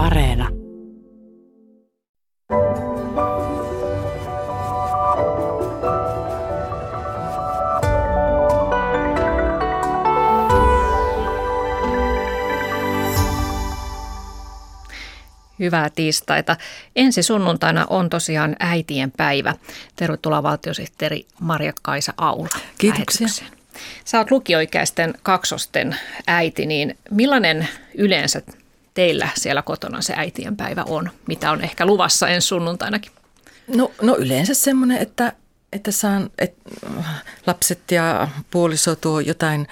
Areena. Hyvää tiistaita. Ensi sunnuntaina on tosiaan äitien päivä. Tervetuloa valtiosihteeri Maria-Kaisa Aula. Kiitoksia. lähetykseen. Sä oot lukioikäisten kaksosten äiti, niin millainen yleensä teillä siellä kotona se äitien päivä on? Mitä on ehkä luvassa ensi sunnuntainakin? No, no yleensä semmoinen, että, että saan, että lapset ja puoliso tuo jotain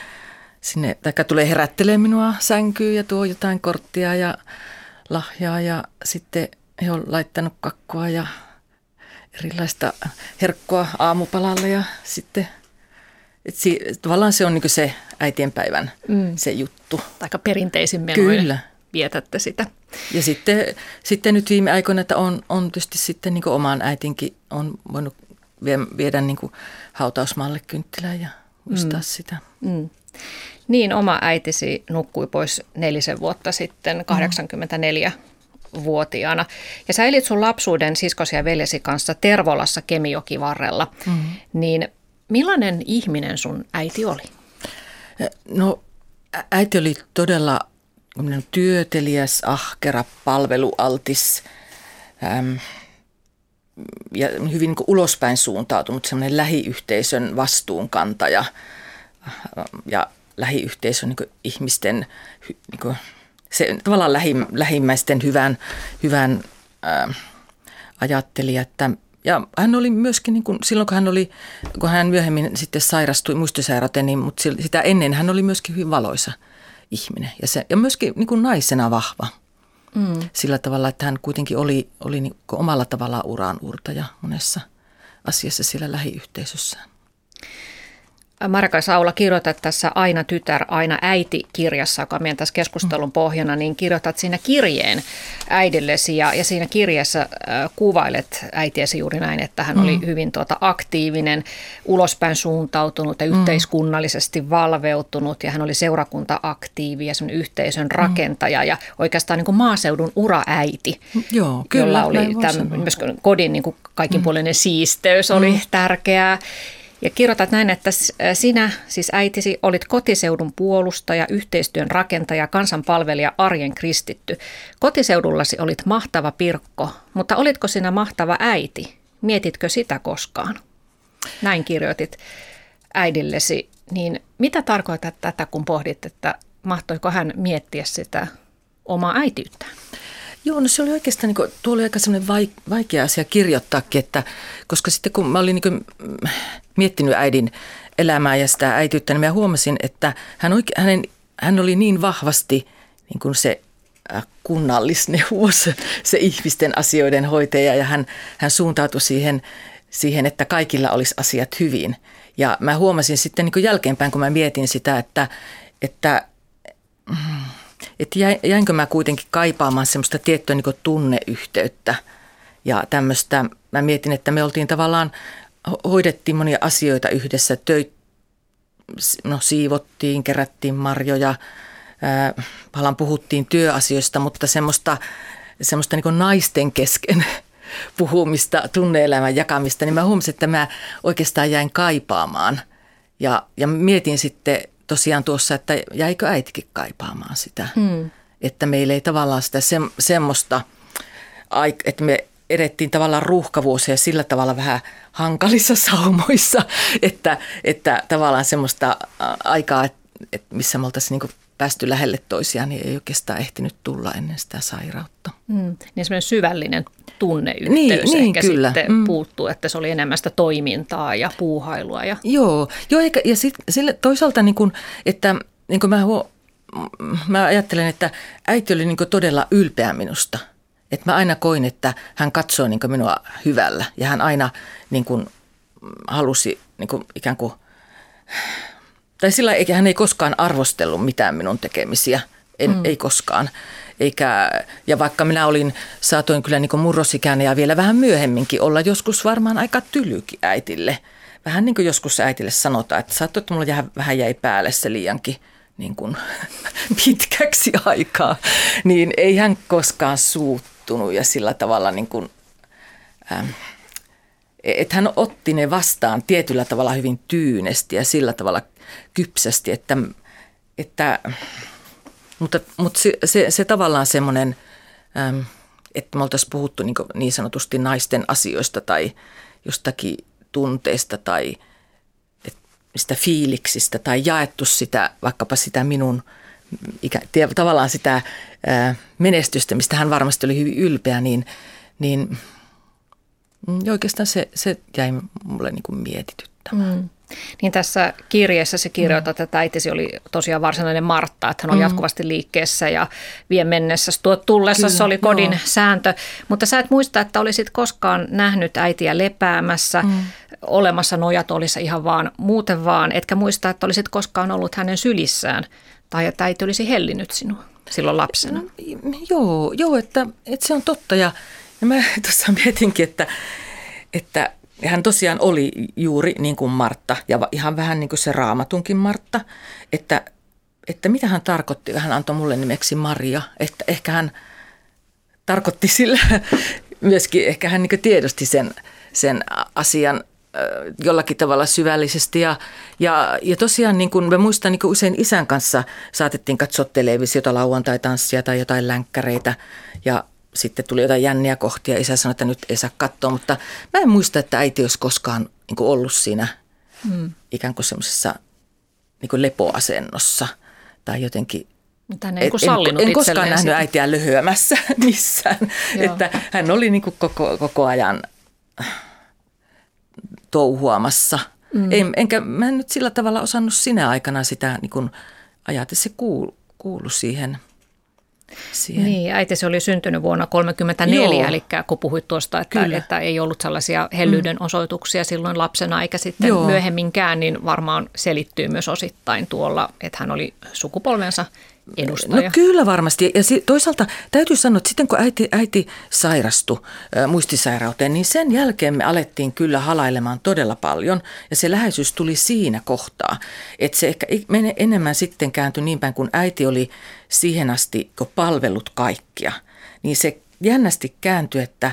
sinne, tai tulee herättelee minua sänkyyn ja tuo jotain korttia ja lahjaa ja sitten he on laittanut kakkua ja erilaista herkkoa aamupalalle ja sitten et si, tavallaan se on niin se äitienpäivän mm. se juttu. Aika perinteisin menoin Kyllä. Vietätte sitä. Ja sitten, sitten nyt viime aikoina, että on, on tietysti sitten niin omaan äitinkin on voinut vie, viedä niin hautausmaalle kynttilää ja muistaa mm. sitä. Mm. Niin, oma äitisi nukkui pois nelisen vuotta sitten, 84-vuotiaana. Ja sä elit sun lapsuuden siskosi ja veljesi kanssa Tervolassa Kemijokivarrella. Mm-hmm. Niin millainen ihminen sun äiti oli? No äiti oli todella työteliäs, ahkera, palvelualtis äm, ja hyvin niin ulospäin suuntautunut, semmoinen lähiyhteisön vastuunkantaja ja lähiyhteisön niin ihmisten, niin kuin, se, tavallaan lähi, lähimmäisten hyvän, hyvän ää, ajattelija, että ja hän oli myöskin, niin kuin, silloin kun hän, oli, kun hän myöhemmin sitten sairastui muistisairauteen, niin, mutta sitä ennen hän oli myöskin hyvin valoisa ihminen. Ja, se, ja myöskin niin kuin naisena vahva. Mm. Sillä tavalla, että hän kuitenkin oli, oli niin omalla tavallaan uraan uurtaja monessa asiassa siellä lähiyhteisössään. Marka Saula, kirjoitat tässä Aina tytär, aina äiti kirjassa, joka on meidän tässä keskustelun pohjana, niin kirjoitat siinä kirjeen äidillesi ja, ja siinä kirjassa äh, kuvailet äitiesi juuri näin, että hän mm. oli hyvin tuota, aktiivinen, ulospäin suuntautunut ja mm. yhteiskunnallisesti valveutunut ja hän oli seurakunta-aktiivi ja yhteisön mm. rakentaja ja oikeastaan niin kuin maaseudun uraäiti, Joo, kyllä, jolla oli tämän, myös kodin niin kuin kaikinpuolinen mm. siisteys oli mm. tärkeää. Ja kirjoitat näin, että sinä, siis äitisi, olit kotiseudun puolustaja, yhteistyön rakentaja, kansanpalvelija, arjen kristitty. Kotiseudullasi olit mahtava Pirkko, mutta olitko sinä mahtava äiti? Mietitkö sitä koskaan? Näin kirjoitit äidillesi. Niin mitä tarkoitat tätä, kun pohdit, että mahtoiko hän miettiä sitä omaa äitiyttään? Joo, no se oli oikeastaan, niin kuin, tuo oli aika semmoinen vaikea asia kirjoittaakin, että, koska sitten kun mä olin niin kuin, miettinyt äidin elämää ja sitä äityyttä, niin mä huomasin, että hän, oike, hänen, hän oli niin vahvasti niin kuin se äh, kunnallisneuvos, se ihmisten asioiden hoitaja ja hän, hän suuntautui siihen, siihen, että kaikilla olisi asiat hyvin. Ja mä huomasin sitten niin kuin jälkeenpäin, kun mä mietin sitä, että, että mm, että jäinkö mä kuitenkin kaipaamaan semmoista tiettyä niin tunneyhteyttä ja tämmöistä. Mä mietin, että me oltiin tavallaan, hoidettiin monia asioita yhdessä, töit, no siivottiin, kerättiin marjoja, palan puhuttiin työasioista, mutta semmoista, semmoista niin naisten kesken puhumista, tunneelämän jakamista, niin mä huomasin, että mä oikeastaan jäin kaipaamaan. Ja, ja mietin sitten tosiaan tuossa, että jäikö äitikin kaipaamaan sitä. Hmm. Että meillä ei tavallaan sitä se, semmoista, että me edettiin tavallaan ruuhkavuosia sillä tavalla vähän hankalissa saumoissa, että, että tavallaan semmoista aikaa, että missä me oltaisiin niin päästy lähelle toisiaan, niin ei oikeastaan ehtinyt tulla ennen sitä sairautta. Mm, niin semmoinen syvällinen tunneyhteys niin, niin, ehkä kyllä. sitten mm. puuttuu, että se oli enemmän sitä toimintaa ja puuhailua. Ja... Joo, Joo eikä, ja sit, sille toisaalta niin kuin, että niin kuin mä, huo, mä ajattelen, että äiti oli niin todella ylpeä minusta. Että mä aina koin, että hän katsoo niin minua hyvällä ja hän aina niin kuin halusi niin kuin ikään kuin, tai sillä eikä hän ei koskaan arvostellut mitään minun tekemisiä, en, mm. ei koskaan. Eikä, ja vaikka minä olin, saatoin kyllä niin murrosikään ja vielä vähän myöhemminkin olla joskus varmaan aika tylykin äitille. Vähän niin kuin joskus äitille sanotaan, että saattoi, että mulla vähän jäi päälle se liiankin niin kuin pitkäksi aikaa, niin ei hän koskaan suuttunut ja sillä tavalla niin kuin, ähm, että hän otti ne vastaan tietyllä tavalla hyvin tyynesti ja sillä tavalla kypsästi, että, että mutta, mutta se, se, se tavallaan semmoinen, ähm, että me oltaisiin puhuttu niin, niin sanotusti naisten asioista tai jostakin tunteista tai sitä fiiliksistä tai jaettu sitä, vaikkapa sitä minun ikä, tavallaan sitä ää, menestystä, mistä hän varmasti oli hyvin ylpeä, niin, niin mm, oikeastaan se, se jäi mulle niin kuin mietityttämään. Mm. Niin tässä kirjeessä se kirjoitat, mm. että äitisi oli tosiaan varsinainen Martta, että hän on mm. jatkuvasti liikkeessä ja vie mennessä tuo tullessa Kyllä, se oli kodin joo. sääntö. Mutta sä et muista, että olisit koskaan nähnyt äitiä lepäämässä, mm. olemassa nojat olisi ihan vaan muuten vaan, etkä muista, että olisit koskaan ollut hänen sylissään tai että äiti olisi hellinyt sinua silloin lapsena. No, joo, joo että, että se on totta ja, ja mä tuossa mietinkin, että, että hän tosiaan oli juuri niin kuin Martta ja ihan vähän niin kuin se raamatunkin Martta, että, että mitä hän tarkoitti. Hän antoi mulle nimeksi Maria, että ehkä hän tarkoitti sillä myöskin, ehkä hän niin tiedosti sen, sen asian jollakin tavalla syvällisesti. Ja, ja, ja tosiaan niin kuin mä muistan niin kuin usein isän kanssa saatettiin katsoa televisiota, lauantai-tanssia tai jotain länkkäreitä. Ja sitten tuli jotain jänniä kohtia. Isä sanoi, että nyt ei saa katsoa, mutta mä en muista, että äiti olisi koskaan niin kuin ollut siinä mm. ikään kuin semmoisessa niin lepoasennossa tai jotenkin Mitä ne et, en, en koskaan nähnyt sitä. äitiä lyhyämässä missään. että hän oli niin kuin koko, koko ajan touhuamassa. Mm. En, enkä mä en nyt sillä tavalla osannut sinä aikana sitä niin kuin ajatella, se kuulu, kuulu siihen – siihen. Niin, äitisi oli syntynyt vuonna 1934, eli kun puhuit tuosta, että, että ei ollut sellaisia hellyyden mm. osoituksia silloin lapsena eikä sitten Joo. myöhemminkään, niin varmaan selittyy myös osittain tuolla, että hän oli sukupolvensa edustaja. No kyllä varmasti. Ja toisaalta täytyy sanoa, että sitten kun äiti, äiti sairastui muistisairauteen, niin sen jälkeen me alettiin kyllä halailemaan todella paljon. Ja se läheisyys tuli siinä kohtaa. Että se ehkä enemmän sitten kääntyi niin päin, kun äiti oli siihen asti palvellut kaikkia. Niin se jännästi kääntyi, että,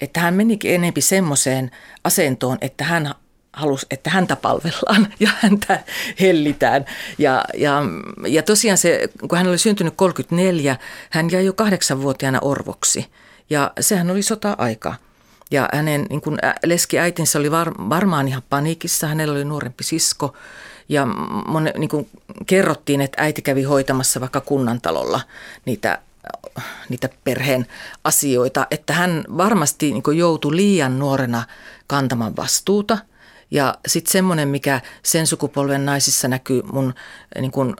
että hän menikin enempi semmoiseen asentoon, että hän halusi, että häntä palvellaan ja häntä hellitään. Ja, ja, ja tosiaan se, kun hän oli syntynyt 34, hän jäi jo kahdeksanvuotiaana orvoksi. Ja sehän oli sota-aika. Ja hänen niin kuin leskiäitinsä oli var, varmaan ihan paniikissa, hänellä oli nuorempi sisko. Ja mon, niin kuin kerrottiin, että äiti kävi hoitamassa vaikka kunnantalolla niitä niitä perheen asioita, että hän varmasti niin joutui liian nuorena kantamaan vastuuta – ja sitten semmoinen, mikä sen sukupolven naisissa näkyy mun niin kun,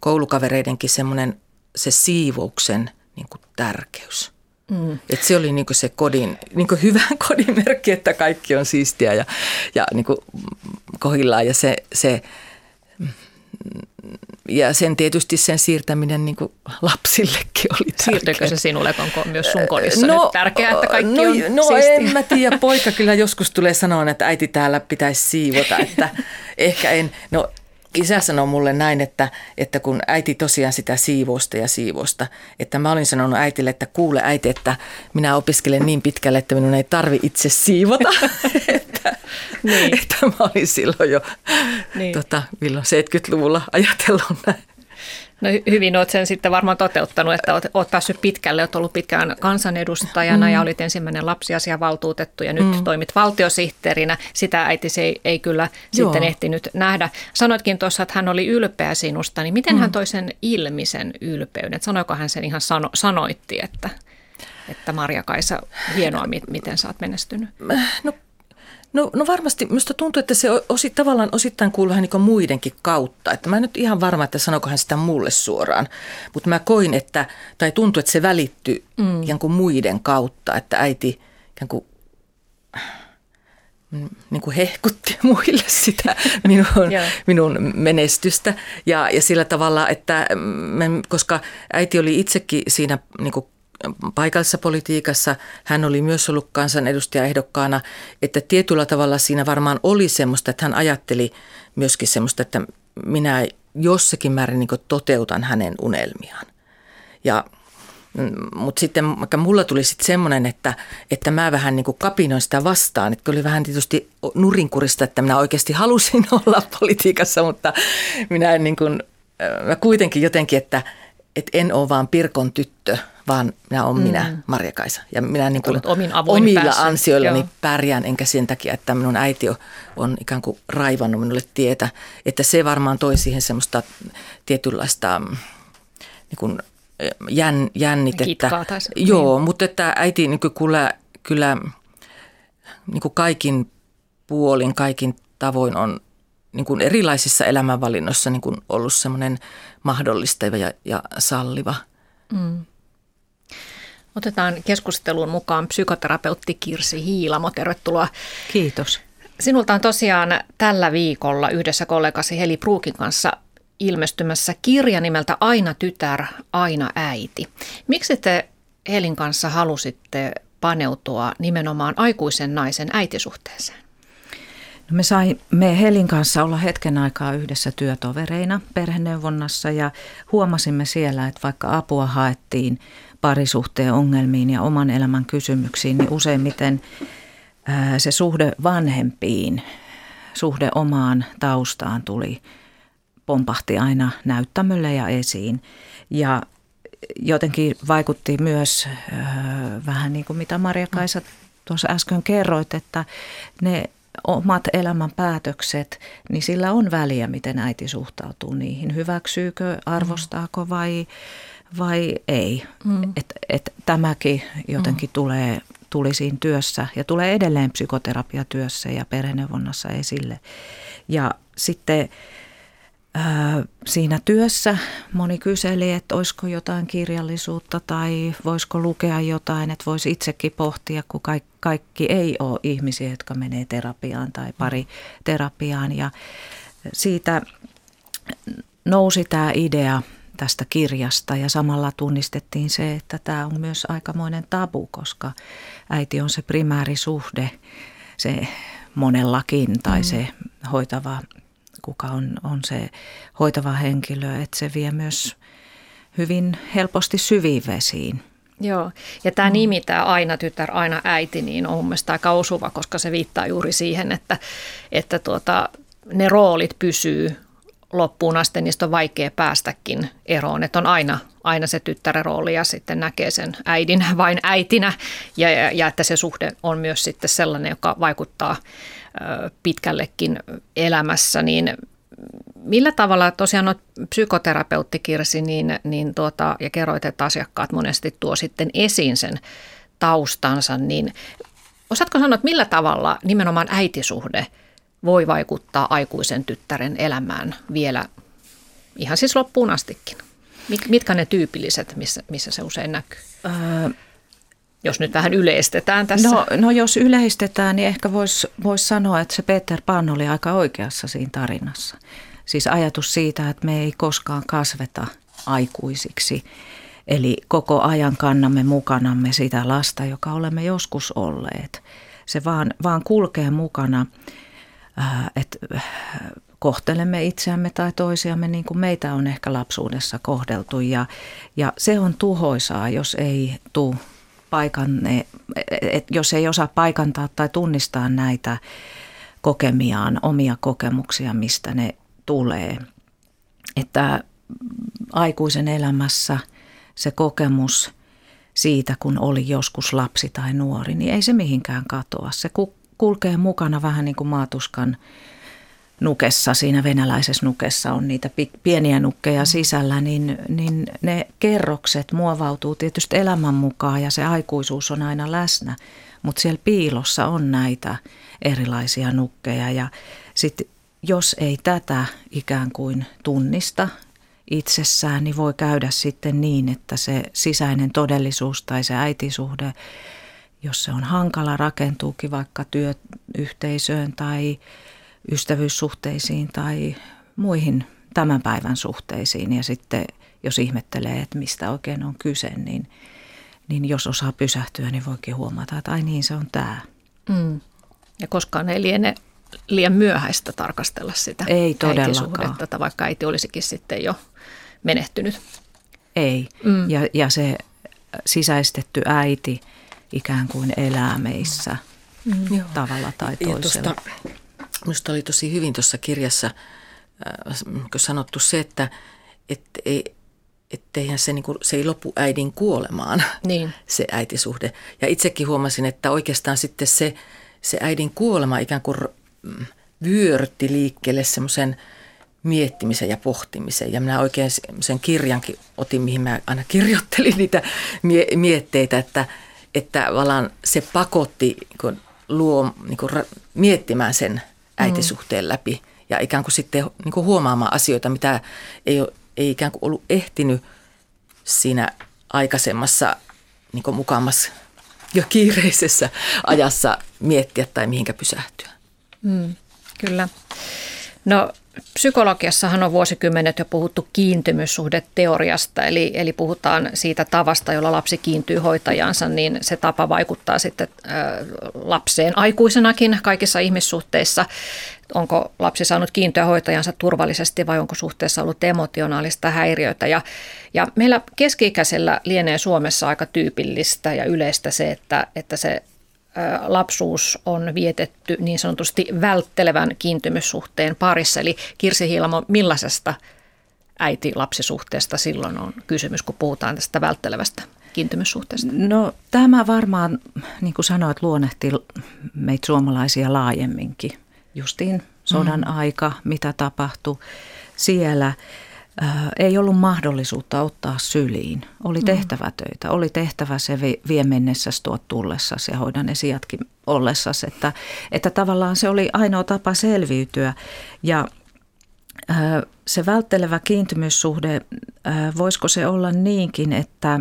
koulukavereidenkin semmoinen se siivouksen niin kuin tärkeys. Mm. Et se oli niin se kodin, niin hyvä kodin merkki, että kaikki on siistiä ja, ja niin kohillaan. Ja se, se ja sen tietysti sen siirtäminen niin lapsillekin oli tärkeää. Siirtyykö se sinulle, onko myös sun kodissa no, nyt tärkeää, että kaikki no, on No siistiä? en mä tiedä, poika kyllä joskus tulee sanoa, että äiti täällä pitäisi siivota, että ehkä en, no isä sanoi mulle näin, että, että kun äiti tosiaan sitä siivosta ja siivosta, että mä olin sanonut äitille, että kuule äiti, että minä opiskelen niin pitkälle, että minun ei tarvi itse siivota. että, niin. että mä olin silloin jo niin. tota, milloin 70-luvulla ajatellut näin. No hyvin olet sen sitten varmaan toteuttanut, että olet, olet päässyt pitkälle, olet ollut pitkään kansanedustajana mm. ja olit ensimmäinen lapsiasiavaltuutettu ja nyt mm. toimit valtiosihteerinä. Sitä äiti se ei, ei kyllä Joo. sitten ehtinyt nähdä. Sanoitkin tuossa, että hän oli ylpeä sinusta, niin miten mm. hän toi sen ilmisen ylpeyden? Sanoiko hän sen ihan sano, sanoitti, että, että Maria-Kaisa, hienoa, miten sä oot menestynyt? No No, no varmasti. Minusta tuntuu, että se osi, tavallaan osittain kuuluu hän niin muidenkin kautta. Että mä en nyt ihan varma, että sanoiko hän sitä mulle suoraan. Mutta mä koin, että, tai tuntuu, että se välittyi mm. ikään kuin muiden kautta. Että äiti ikään kuin, niin kuin hehkutti muille sitä minun, minun menestystä. Ja, ja sillä tavalla, että me, koska äiti oli itsekin siinä niin kuin paikallisessa politiikassa. Hän oli myös ollut kansanedustajaehdokkaana, että tietyllä tavalla siinä varmaan oli semmoista, että hän ajatteli myöskin semmoista, että minä jossakin määrin niin toteutan hänen unelmiaan. Ja mm, mutta sitten vaikka mulla tuli sitten semmoinen, että, että mä vähän niin kapinoin sitä vastaan. Että oli vähän tietysti nurinkurista, että minä oikeasti halusin olla politiikassa, mutta minä en niin kuin, mä kuitenkin jotenkin, että, että en ole vaan Pirkon tyttö, vaan minä olen mm. minä, Marja-Kaisa. Ja minä niin kuin omilla päässyt. ansioillani Joo. pärjään, enkä sen takia, että minun äiti on ikään kuin raivannut minulle tietä. Että se varmaan toi siihen semmoista tietynlaista mm, niin kuin jän, jännitettä. Joo, niin. mutta että äiti niin kuin kyllä, kyllä niin kuin kaikin puolin, kaikin tavoin on niin kuin erilaisissa elämänvalinnoissa niin kuin ollut semmoinen mahdollistava ja, ja salliva. Mm. Otetaan keskusteluun mukaan psykoterapeutti Kirsi Hiilamo. Tervetuloa. Kiitos. Sinulta on tosiaan tällä viikolla yhdessä kollegasi Heli Pruukin kanssa ilmestymässä kirja nimeltä Aina tytär, aina äiti. Miksi te Helin kanssa halusitte paneutua nimenomaan aikuisen naisen äitisuhteeseen? No me saimme Helin kanssa olla hetken aikaa yhdessä työtovereina perheneuvonnassa ja huomasimme siellä, että vaikka apua haettiin parisuhteen ongelmiin ja oman elämän kysymyksiin, niin useimmiten se suhde vanhempiin, suhde omaan taustaan tuli, pompahti aina näyttämölle ja esiin. Ja jotenkin vaikutti myös vähän niin kuin mitä Maria-Kaisa tuossa äsken kerroit, että ne omat elämän päätökset, niin sillä on väliä, miten äiti suhtautuu niihin. Hyväksyykö, arvostaako vai, vai ei. Mm. Et, et tämäkin jotenkin mm. tulee, tuli siinä työssä ja tulee edelleen psykoterapiatyössä ja perheneuvonnassa esille. Ja sitten siinä työssä moni kyseli, että olisiko jotain kirjallisuutta tai voisiko lukea jotain, että voisi itsekin pohtia, kun kaikki, kaikki ei ole ihmisiä, jotka menee terapiaan tai pari terapiaan. Ja siitä nousi tämä idea tästä kirjasta ja samalla tunnistettiin se, että tämä on myös aikamoinen tabu, koska äiti on se primäärisuhde, se monellakin tai mm. se hoitava kuka on, on se hoitava henkilö, että se vie myös hyvin helposti syviin vesiin. Joo, ja tämä mm. nimi, tämä aina tytär, aina äiti, niin on mielestäni aika osuva, koska se viittaa juuri siihen, että, että tuota, ne roolit pysyy loppuun asti, niistä on vaikea päästäkin eroon. Että on aina, aina se tyttären rooli ja sitten näkee sen äidin vain äitinä ja, ja, ja että se suhde on myös sitten sellainen, joka vaikuttaa pitkällekin elämässä, niin millä tavalla tosiaan olet psykoterapeutti Kirsi niin, niin tuota, ja kerroit, että asiakkaat monesti tuo sitten esiin sen taustansa, niin osaatko sanoa, että millä tavalla nimenomaan äitisuhde voi vaikuttaa aikuisen tyttären elämään vielä ihan siis loppuun astikin? Mitkä ne tyypilliset, missä, missä se usein näkyy? Öö, jos nyt vähän yleistetään tässä. No, no jos yleistetään, niin ehkä voisi vois sanoa, että se Peter Pan oli aika oikeassa siinä tarinassa. Siis ajatus siitä, että me ei koskaan kasveta aikuisiksi. Eli koko ajan kannamme mukanamme sitä lasta, joka olemme joskus olleet. Se vaan, vaan kulkee mukana, että äh, kohtelemme itseämme tai toisiamme niin kuin meitä on ehkä lapsuudessa kohdeltu. Ja, ja se on tuhoisaa, jos ei tule paikanne, että jos ei osaa paikantaa tai tunnistaa näitä kokemiaan, omia kokemuksia, mistä ne tulee. Että aikuisen elämässä se kokemus siitä, kun oli joskus lapsi tai nuori, niin ei se mihinkään katoa. Se kulkee mukana vähän niin kuin maatuskan nukessa, siinä venäläisessä nukessa on niitä pieniä nukkeja sisällä, niin, niin ne kerrokset muovautuu tietysti elämän mukaan ja se aikuisuus on aina läsnä, mutta siellä piilossa on näitä erilaisia nukkeja ja sitten jos ei tätä ikään kuin tunnista itsessään, niin voi käydä sitten niin, että se sisäinen todellisuus tai se äitisuhde, jos se on hankala, rakentuukin vaikka työyhteisöön tai ystävyyssuhteisiin tai muihin tämän päivän suhteisiin. Ja sitten jos ihmettelee, että mistä oikein on kyse, niin, niin jos osaa pysähtyä, niin voikin huomata, että ai niin se on tämä. Mm. Ja koskaan ei liene liian myöhäistä tarkastella sitä Ei todellakaan. vaikka äiti olisikin sitten jo menehtynyt. Ei. Mm. Ja, ja se sisäistetty äiti ikään kuin elää meissä mm. tavalla tai toisella. Minusta oli tosi hyvin tuossa kirjassa äh, sanottu se, että et ei, etteihän se, niin kuin, se ei lopu äidin kuolemaan, niin. se äitisuhde. Ja itsekin huomasin, että oikeastaan sitten se, se äidin kuolema ikään kuin mm, vyörytti liikkeelle semmoisen miettimisen ja pohtimisen. Ja minä oikein sen kirjankin otin, mihin mä aina kirjoittelin niitä mie- mietteitä, että, että vallan se pakotti niin luo, niin kuin miettimään sen äitisuhteen läpi ja ikään kuin sitten niin kuin huomaamaan asioita, mitä ei, ole, ei ikään kuin ollut ehtinyt siinä aikaisemmassa niin kuin mukamas jo kiireisessä ajassa miettiä tai mihinkä pysähtyä. Mm, kyllä. No psykologiassahan on vuosikymmenet jo puhuttu kiintymyssuhdeteoriasta, eli, eli puhutaan siitä tavasta, jolla lapsi kiintyy hoitajansa, niin se tapa vaikuttaa sitten lapseen aikuisenakin kaikissa ihmissuhteissa. Onko lapsi saanut kiintyä hoitajansa turvallisesti vai onko suhteessa ollut emotionaalista häiriötä. Ja, ja meillä keski-ikäisellä lienee Suomessa aika tyypillistä ja yleistä se, että, että se lapsuus on vietetty niin sanotusti välttelevän kiintymyssuhteen parissa. Eli Kirsi Hiilamo, millaisesta äiti-lapsisuhteesta silloin on kysymys, kun puhutaan tästä välttelevästä kiintymyssuhteesta? No tämä varmaan, niin kuin sanoit, luonnehti meitä suomalaisia laajemminkin. Justiin sodan mm. aika, mitä tapahtui siellä ei ollut mahdollisuutta ottaa syliin. Oli mm. tehtävä töitä, oli tehtävä se vie mennessä tuot tullessasi ja hoida ne sijatkin ollessasi. Että, että tavallaan se oli ainoa tapa selviytyä. Ja se välttelevä kiintymyssuhde, voisiko se olla niinkin, että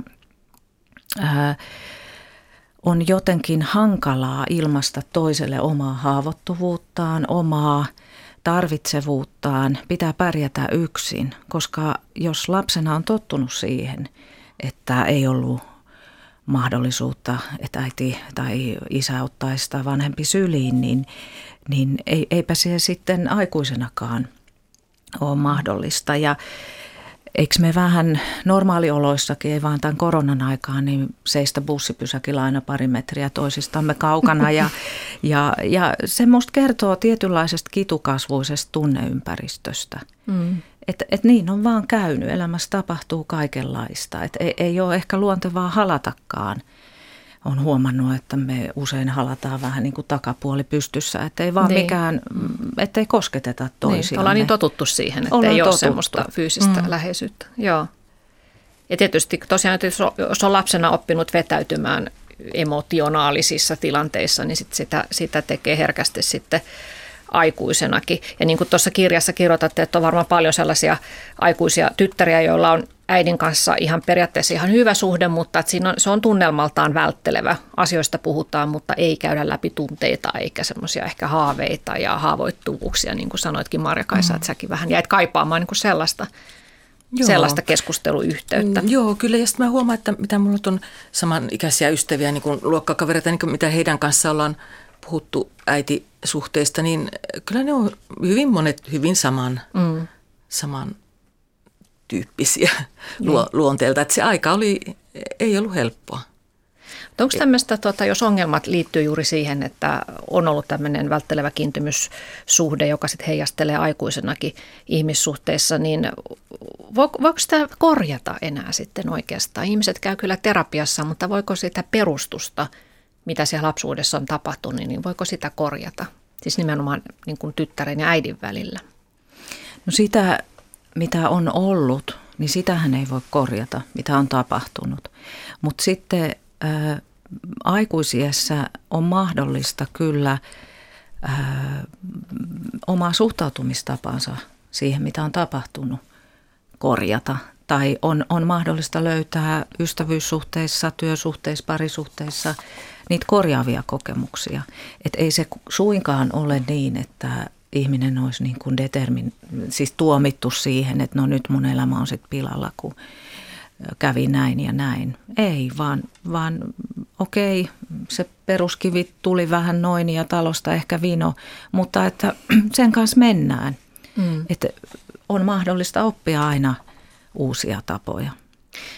on jotenkin hankalaa ilmasta toiselle omaa haavoittuvuuttaan, omaa – tarvitsevuuttaan, pitää pärjätä yksin, koska jos lapsena on tottunut siihen, että ei ollut mahdollisuutta, että äiti tai isä ottaisi sitä vanhempi syliin, niin, niin eipä se sitten aikuisenakaan ole mahdollista. Ja Eikö me vähän normaalioloissakin, ei vaan tämän koronan aikaan, niin seistä bussipysäkillä aina pari metriä toisistamme kaukana. Ja, ja, ja se musta kertoo tietynlaisesta kitukasvuisesta tunneympäristöstä. Mm. Että et niin on vaan käynyt, elämässä tapahtuu kaikenlaista. Et ei, ei ole ehkä luontevaa halatakaan – on huomannut, että me usein halataan vähän niin kuin takapuoli pystyssä, että ei vaan niin. mikään, ettei kosketeta toisiaan. Niin, ollaan niin totuttu siihen, että ollaan ei totuttu. ole semmoista fyysistä mm. läheisyyttä. Joo. Ja tietysti tosiaan, että jos on lapsena oppinut vetäytymään emotionaalisissa tilanteissa, niin sit sitä, sitä tekee herkästi sitten aikuisenakin. Ja niin kuin tuossa kirjassa kirjoitatte, että on varmaan paljon sellaisia aikuisia tyttäriä, joilla on äidin kanssa ihan periaatteessa ihan hyvä suhde, mutta että siinä on, se on tunnelmaltaan välttelevä. Asioista puhutaan, mutta ei käydä läpi tunteita eikä semmoisia ehkä haaveita ja haavoittuvuuksia, niin kuin sanoitkin Marja-Kaisa, mm. että säkin vähän jäit kaipaamaan niin kuin sellaista, Joo. sellaista keskusteluyhteyttä. Mm, joo, kyllä. Ja sitten mä huomaan, että mitä mulla on samanikäisiä ystäviä, niin kuin luokkakavereita, niin kuin mitä heidän kanssa ollaan puhuttu äitisuhteista, niin kyllä ne on hyvin monet hyvin saman, mm. saman tyyppisiä niin. luonteelta. Että se aika oli, ei ollut helppoa. Onko tämmöistä, tuota, jos ongelmat liittyy juuri siihen, että on ollut tämmöinen välttelevä kiintymyssuhde, joka sitten heijastelee aikuisenakin ihmissuhteissa, niin voiko sitä korjata enää sitten oikeastaan? Ihmiset käy kyllä terapiassa, mutta voiko sitä perustusta, mitä siellä lapsuudessa on tapahtunut, niin voiko sitä korjata? Siis nimenomaan niin kuin tyttären ja äidin välillä. No sitä mitä on ollut, niin sitähän ei voi korjata, mitä on tapahtunut. Mutta sitten ää, aikuisiessä on mahdollista kyllä ää, omaa suhtautumistapansa siihen, mitä on tapahtunut, korjata. Tai on, on mahdollista löytää ystävyyssuhteissa, työsuhteissa, parisuhteissa niitä korjaavia kokemuksia. Et ei se suinkaan ole niin, että ihminen olisi niin kuin determin, siis tuomittu siihen, että no nyt mun elämä on sitten pilalla, kun kävi näin ja näin. Ei, vaan, vaan okei, se peruskivi tuli vähän noin ja talosta ehkä vino, mutta että sen kanssa mennään. Mm. Että on mahdollista oppia aina uusia tapoja.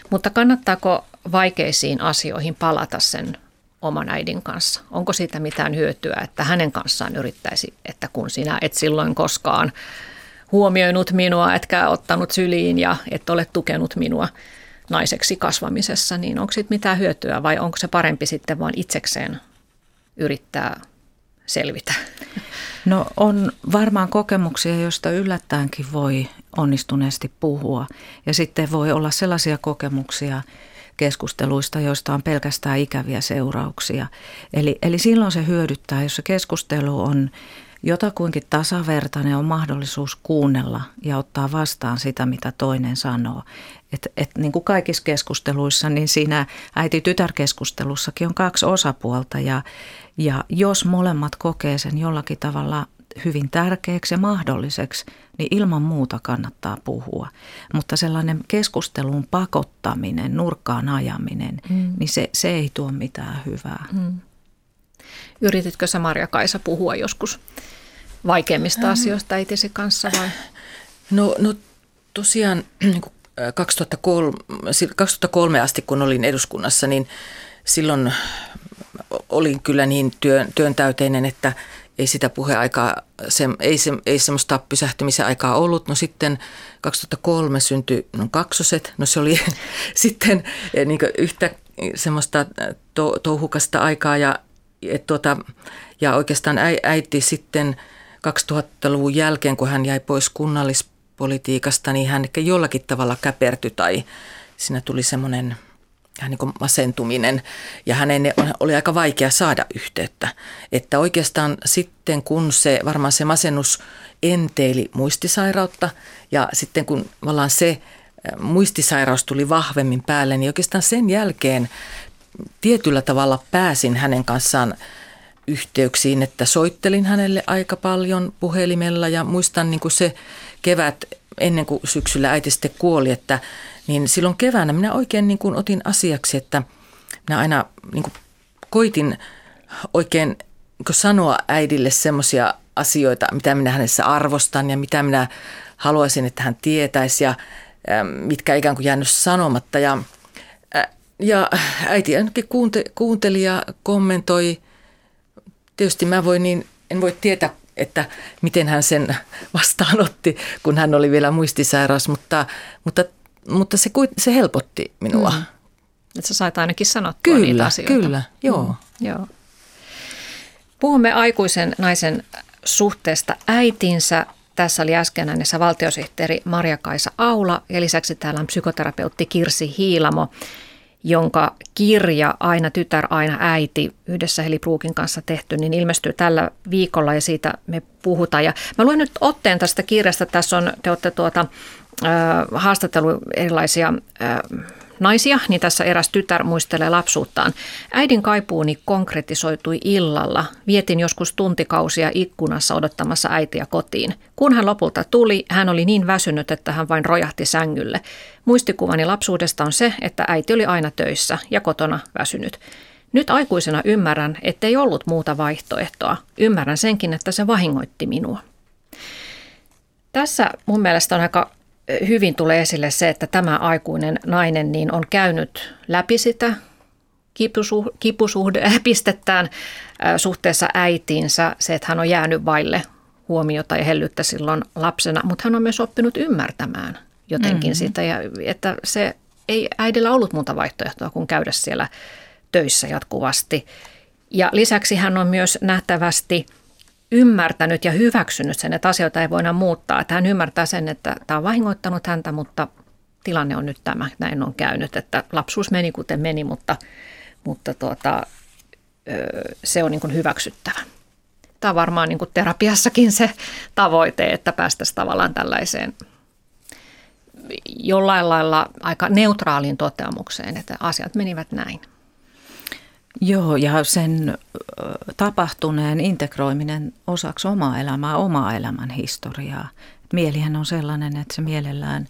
Mutta kannattaako vaikeisiin asioihin palata sen oman äidin kanssa? Onko siitä mitään hyötyä, että hänen kanssaan yrittäisi, että kun sinä et silloin koskaan huomioinut minua, etkä ottanut syliin ja et ole tukenut minua naiseksi kasvamisessa, niin onko siitä mitään hyötyä vai onko se parempi sitten vain itsekseen yrittää selvitä? No on varmaan kokemuksia, joista yllättäenkin voi onnistuneesti puhua. Ja sitten voi olla sellaisia kokemuksia keskusteluista, joista on pelkästään ikäviä seurauksia. Eli, eli silloin se hyödyttää, jos se keskustelu on jotakuinkin tasavertainen, on mahdollisuus kuunnella ja ottaa vastaan sitä, mitä toinen sanoo. Et, et niin kuin kaikissa keskusteluissa, niin siinä äiti-tytär-keskustelussakin on kaksi osapuolta ja, ja jos molemmat kokee sen jollakin tavalla hyvin tärkeäksi ja mahdolliseksi, niin ilman muuta kannattaa puhua. Mutta sellainen keskustelun pakottaminen, nurkkaan ajaminen, mm. niin se, se ei tuo mitään hyvää. Mm. Yrititkö sä Marja-Kaisa puhua joskus vaikeimmista asioista äitisi kanssa vai? No, no tosiaan 2003, niin 2003 asti, kun olin eduskunnassa, niin silloin olin kyllä niin työn, työntäyteinen, että ei sitä puheaikaa, se, ei, se, ei semmoista pysähtymisen aikaa ollut. No sitten 2003 syntyi no kaksoset, no se oli sitten niin yhtä semmoista eh, to, touhukasta aikaa ja, et tuota, ja oikeastaan äiti sitten 2000-luvun jälkeen, kun hän jäi pois kunnallispolitiikasta, niin hän jollakin tavalla käpertyi tai siinä tuli semmoinen – vähän niin kuin masentuminen ja hänen oli aika vaikea saada yhteyttä. Että oikeastaan sitten kun se, varmaan se masennus enteili muistisairautta ja sitten kun vallaan se muistisairaus tuli vahvemmin päälle, niin oikeastaan sen jälkeen tietyllä tavalla pääsin hänen kanssaan yhteyksiin, että soittelin hänelle aika paljon puhelimella ja muistan niin kuin se kevät ennen kuin syksyllä äiti sitten kuoli, että niin silloin keväänä minä oikein niin kuin otin asiaksi, että minä aina niin kuin koitin oikein niin sanoa äidille semmoisia asioita, mitä minä hänessä arvostan ja mitä minä haluaisin, että hän tietäisi ja mitkä ikään kuin jäänyt sanomatta. Ja, ja äiti ainakin kuunte, kuunteli ja kommentoi. Tietysti mä voin niin, en voi tietää, että miten hän sen vastaanotti, kun hän oli vielä muistisairaus, mutta, mutta mutta se, se helpotti minua. Mm. Että sä sait ainakin sanottua kyllä, niitä asioita. Kyllä, joo. Mm, joo. Puhumme aikuisen naisen suhteesta äitinsä. Tässä oli äsken äänessä valtiosihteeri Maria-Kaisa Aula ja lisäksi täällä on psykoterapeutti Kirsi Hiilamo, jonka kirja Aina tytär, aina äiti yhdessä Heli Pruukin kanssa tehty, niin ilmestyy tällä viikolla ja siitä me puhutaan. Ja mä luen nyt otteen tästä kirjasta. Tässä on, te olette tuota, haastattelu erilaisia naisia, niin tässä eräs tytär muistelee lapsuuttaan. Äidin kaipuuni konkretisoitui illalla. Vietin joskus tuntikausia ikkunassa odottamassa äitiä kotiin. Kun hän lopulta tuli, hän oli niin väsynyt, että hän vain rojahti sängylle. Muistikuvani lapsuudesta on se, että äiti oli aina töissä ja kotona väsynyt. Nyt aikuisena ymmärrän, ettei ollut muuta vaihtoehtoa. Ymmärrän senkin, että se vahingoitti minua. Tässä mun mielestä on aika hyvin tulee esille se, että tämä aikuinen nainen niin on käynyt läpi sitä kipusuhdepistettään suhteessa äitiinsä, se, että hän on jäänyt vaille huomiota ja hellyttä silloin lapsena, mutta hän on myös oppinut ymmärtämään jotenkin mm-hmm. sitä, ja että se ei äidillä ollut muuta vaihtoehtoa kuin käydä siellä töissä jatkuvasti. Ja lisäksi hän on myös nähtävästi – ymmärtänyt ja hyväksynyt sen, että asioita ei voida muuttaa. Että hän ymmärtää sen, että tämä on vahingoittanut häntä, mutta tilanne on nyt tämä, näin on käynyt, että lapsuus meni kuten meni, mutta, mutta tuota, se on niin hyväksyttävä. Tämä on varmaan niin terapiassakin se tavoite, että päästäisiin tavallaan tällaiseen jollain lailla aika neutraaliin toteamukseen, että asiat menivät näin. Joo, ja sen tapahtuneen integroiminen osaksi omaa elämää, omaa elämän historiaa. Mielihän on sellainen, että se mielellään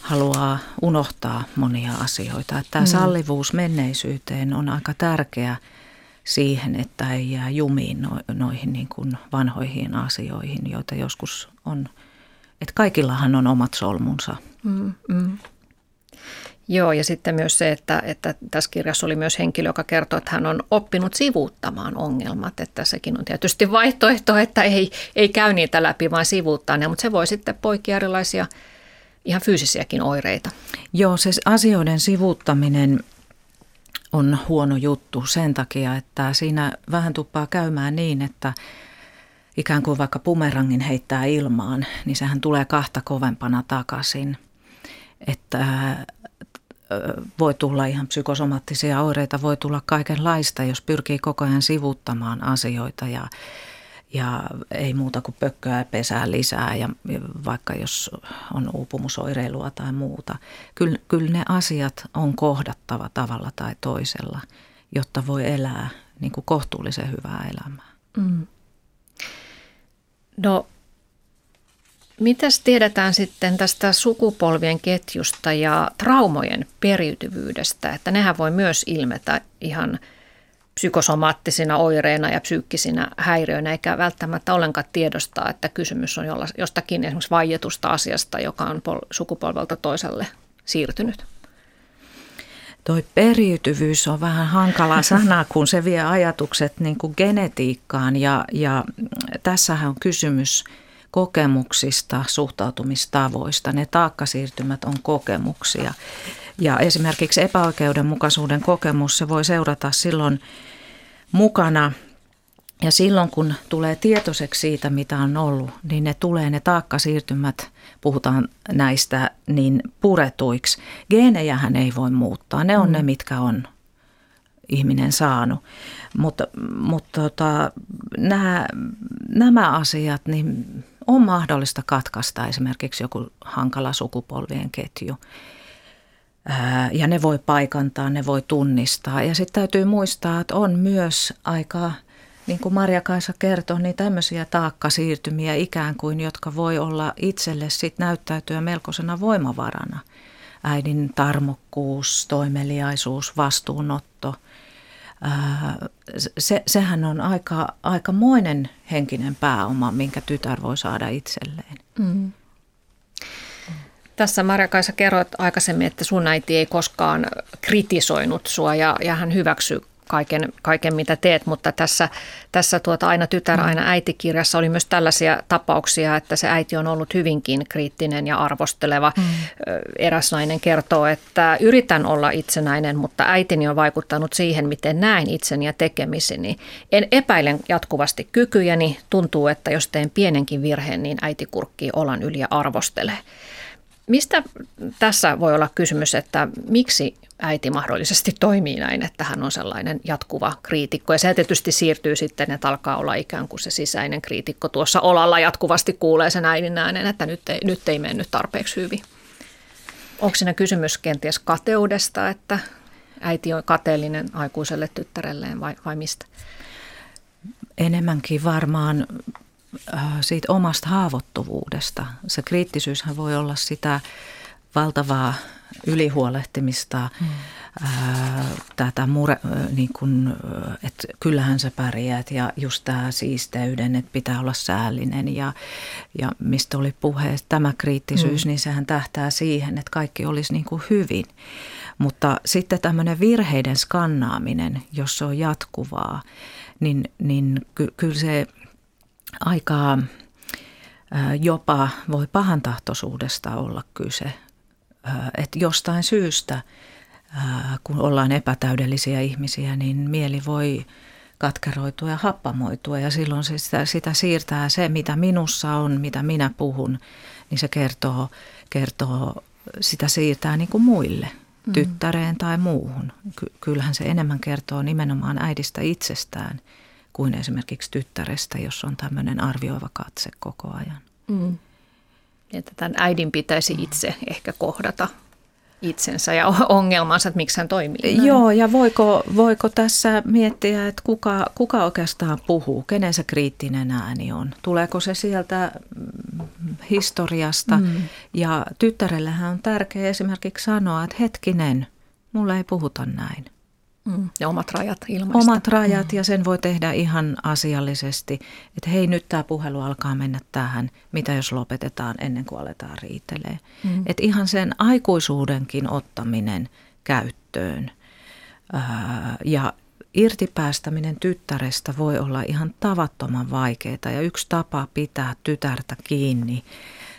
haluaa unohtaa monia asioita. Että tämä mm. sallivuus menneisyyteen on aika tärkeä siihen, että ei jää jumiin no, noihin niin kuin vanhoihin asioihin, joita joskus on, että kaikillahan on omat solmunsa. Mm, mm. Joo, ja sitten myös se, että, että tässä kirjassa oli myös henkilö, joka kertoo, että hän on oppinut sivuuttamaan ongelmat. Että sekin on tietysti vaihtoehto, että ei, ei käy niitä läpi, vaan sivuuttaa ne, mutta se voi sitten poikia erilaisia ihan fyysisiäkin oireita. Joo, se asioiden sivuuttaminen on huono juttu sen takia, että siinä vähän tuppaa käymään niin, että ikään kuin vaikka pumerangin heittää ilmaan, niin sehän tulee kahta kovempana takaisin. Että voi tulla ihan psykosomaattisia oireita, voi tulla kaikenlaista, jos pyrkii koko ajan sivuttamaan asioita ja, ja ei muuta kuin pökköä pesää lisää ja vaikka jos on uupumusoireilua tai muuta. Kyllä, kyllä ne asiat on kohdattava tavalla tai toisella, jotta voi elää niin kuin kohtuullisen hyvää elämää. Mm. No Mitäs tiedetään sitten tästä sukupolvien ketjusta ja traumojen periytyvyydestä, että nehän voi myös ilmetä ihan psykosomaattisina oireina ja psyykkisinä häiriöinä, eikä välttämättä ollenkaan tiedostaa, että kysymys on jostakin esimerkiksi vaietusta asiasta, joka on sukupolvelta toiselle siirtynyt. Toi periytyvyys on vähän hankala sana, kun se vie ajatukset niin kuin genetiikkaan ja, ja tässähän on kysymys – kokemuksista, suhtautumistavoista. Ne taakkasiirtymät on kokemuksia. Ja esimerkiksi epäoikeudenmukaisuuden kokemus, se voi seurata silloin mukana ja silloin kun tulee tietoiseksi siitä, mitä on ollut, niin ne tulee ne taakkasiirtymät, puhutaan näistä, niin puretuiksi. Geenejähän ei voi muuttaa, ne on mm. ne, mitkä on ihminen saanut. Mutta, mutta tota, nämä, nämä asiat, niin on mahdollista katkaista esimerkiksi joku hankala sukupolvien ketju. Ja ne voi paikantaa, ne voi tunnistaa. Ja sitten täytyy muistaa, että on myös aika, niin kuin Marja Kaisa kertoi, niin tämmöisiä taakkasiirtymiä ikään kuin, jotka voi olla itselle sit näyttäytyä melkoisena voimavarana. Äidin tarmokkuus, toimeliaisuus, vastuunotto – se, sehän on aika, aikamoinen henkinen pääoma, minkä tytär voi saada itselleen. Mm. Tässä Marja-Kaisa kerroit aikaisemmin, että sun äiti ei koskaan kritisoinut sua ja, ja hän hyväksyi kaiken, kaiken mitä teet, mutta tässä, tässä tuota aina tytär, aina äitikirjassa oli myös tällaisia tapauksia, että se äiti on ollut hyvinkin kriittinen ja arvosteleva. Mm. Eräs nainen kertoo, että yritän olla itsenäinen, mutta äitini on vaikuttanut siihen, miten näen itseni ja tekemiseni. En epäilen jatkuvasti kykyjäni, tuntuu, että jos teen pienenkin virheen, niin äiti kurkkii olan yli ja arvostelee. Mistä tässä voi olla kysymys, että miksi äiti mahdollisesti toimii näin, että hän on sellainen jatkuva kriitikko. Ja se tietysti siirtyy sitten, että alkaa olla ikään kuin se sisäinen kriitikko tuossa olalla jatkuvasti kuulee sen äidin äänen, että nyt ei, nyt ei mennyt tarpeeksi hyvin. Onko siinä kysymys kenties kateudesta, että äiti on kateellinen aikuiselle tyttärelleen vai, vai mistä? Enemmänkin varmaan äh, siitä omasta haavoittuvuudesta. Se kriittisyyshän voi olla sitä valtavaa ylihuolehtimista, hmm. ää, tätä mure, niin kun, että kyllähän sä pärjäät ja just tämä siisteyden, että pitää olla säällinen ja, ja mistä oli puhe, tämä kriittisyys, hmm. niin sehän tähtää siihen, että kaikki olisi niin kuin hyvin. Mutta sitten tämmöinen virheiden skannaaminen, jos se on jatkuvaa, niin, niin ky, kyllä se aika jopa voi pahantahtoisuudesta olla kyse että jostain syystä, kun ollaan epätäydellisiä ihmisiä, niin mieli voi katkeroitua ja happamoitua ja silloin se sitä, sitä siirtää se, mitä minussa on, mitä minä puhun, niin se kertoo, kertoo sitä siirtää niin kuin muille, mm. tyttäreen tai muuhun. Ky- kyllähän se enemmän kertoo nimenomaan äidistä itsestään kuin esimerkiksi tyttärestä, jos on tämmöinen arvioiva katse koko ajan. Mm että tämän äidin pitäisi itse ehkä kohdata itsensä ja ongelmansa, että miksi hän toimii. Näin. Joo, ja voiko, voiko tässä miettiä, että kuka, kuka oikeastaan puhuu, kenen se kriittinen ääni on? Tuleeko se sieltä mm, historiasta? Mm. Ja tyttärellähän on tärkeää esimerkiksi sanoa, että hetkinen, mulle ei puhuta näin. Mm. Ja omat rajat ilmaista. Omat rajat mm. ja sen voi tehdä ihan asiallisesti, että hei nyt tämä puhelu alkaa mennä tähän, mitä jos lopetetaan ennen kuin aletaan riitelee. Mm. Että ihan sen aikuisuudenkin ottaminen käyttöön ää, ja irtipäästäminen tyttärestä voi olla ihan tavattoman vaikeaa ja yksi tapa pitää tytärtä kiinni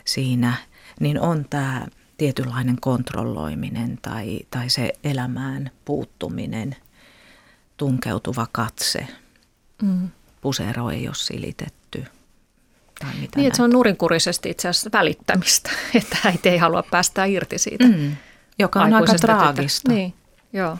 siinä, niin on tämä tietynlainen kontrolloiminen tai, tai se elämään puuttuminen, tunkeutuva katse. Mm. Pusero ei ole silitetty. Tai mitä niin, että se on nurinkurisesti itse asiassa välittämistä, että äiti ei halua päästä irti siitä. Mm. Joka on aika traagista. Niin, joo.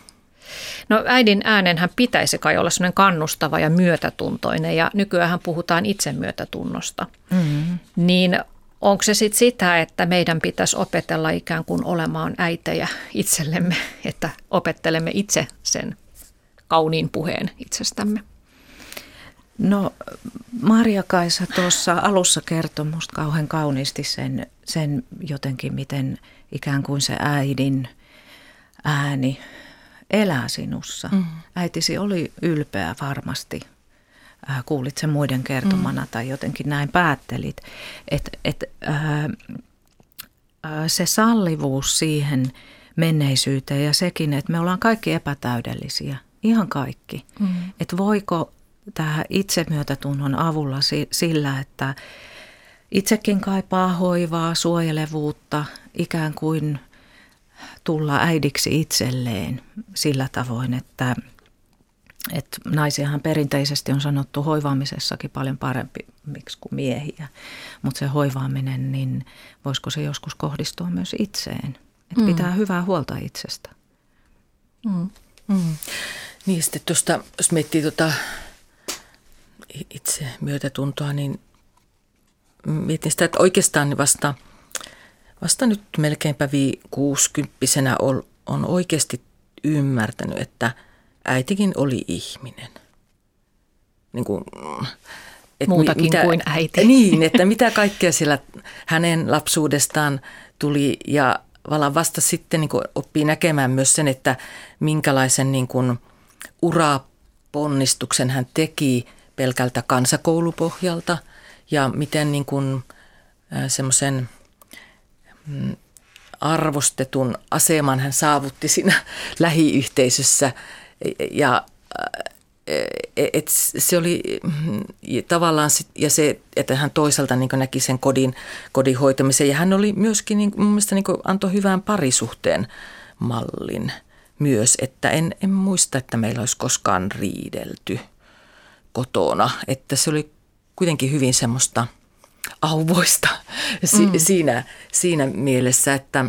No äidin äänenhän pitäisi kai olla sellainen kannustava ja myötätuntoinen ja nykyään puhutaan itsemyötätunnosta. Mm-hmm. Niin Onko se sitten sitä, että meidän pitäisi opetella ikään kuin olemaan äitejä itsellemme, että opettelemme itse sen kauniin puheen itsestämme? No Maria Kaisa tuossa alussa kertoi musta kauhean kauniisti sen, sen jotenkin, miten ikään kuin se äidin ääni elää sinussa. Mm. Äitisi oli ylpeä varmasti kuulit sen muiden kertomana mm. tai jotenkin näin päättelit, että et, äh, äh, se sallivuus siihen menneisyyteen ja sekin, että me ollaan kaikki epätäydellisiä, ihan kaikki. Mm. Että voiko tämä itsemyötätunnon avulla sillä, että itsekin kaipaa hoivaa, suojelevuutta, ikään kuin tulla äidiksi itselleen sillä tavoin, että – et naisiahan perinteisesti on sanottu hoivaamisessakin paljon parempi miksi kuin miehiä, mutta se hoivaaminen, niin voisiko se joskus kohdistua myös itseen? Että mm. pitää hyvää huolta itsestä. Mm. Mm. Niin sitten tuosta, jos miettii tuota itse myötätuntoa, niin mietin sitä, että oikeastaan vasta, vasta nyt melkeinpä 60 on, on oikeasti ymmärtänyt, että – äitikin oli ihminen. Niin kuin, että Muutakin mitä, kuin äiti. Niin, että mitä kaikkea sillä hänen lapsuudestaan tuli ja vallan vasta sitten niin oppii näkemään myös sen, että minkälaisen niin kuin uraponnistuksen hän teki pelkältä kansakoulupohjalta ja miten niin kuin, semmoisen mm, arvostetun aseman hän saavutti siinä lähiyhteisössä – ja et se oli mm, tavallaan, ja se, että hän toisaalta niin näki sen kodin, kodin hoitamisen. Ja hän oli myöskin, niin, mun mielestä niin antoi hyvän parisuhteen mallin myös, että en, en muista, että meillä olisi koskaan riidelty kotona. Että se oli kuitenkin hyvin semmoista auvoista si, mm. siinä, siinä mielessä, että,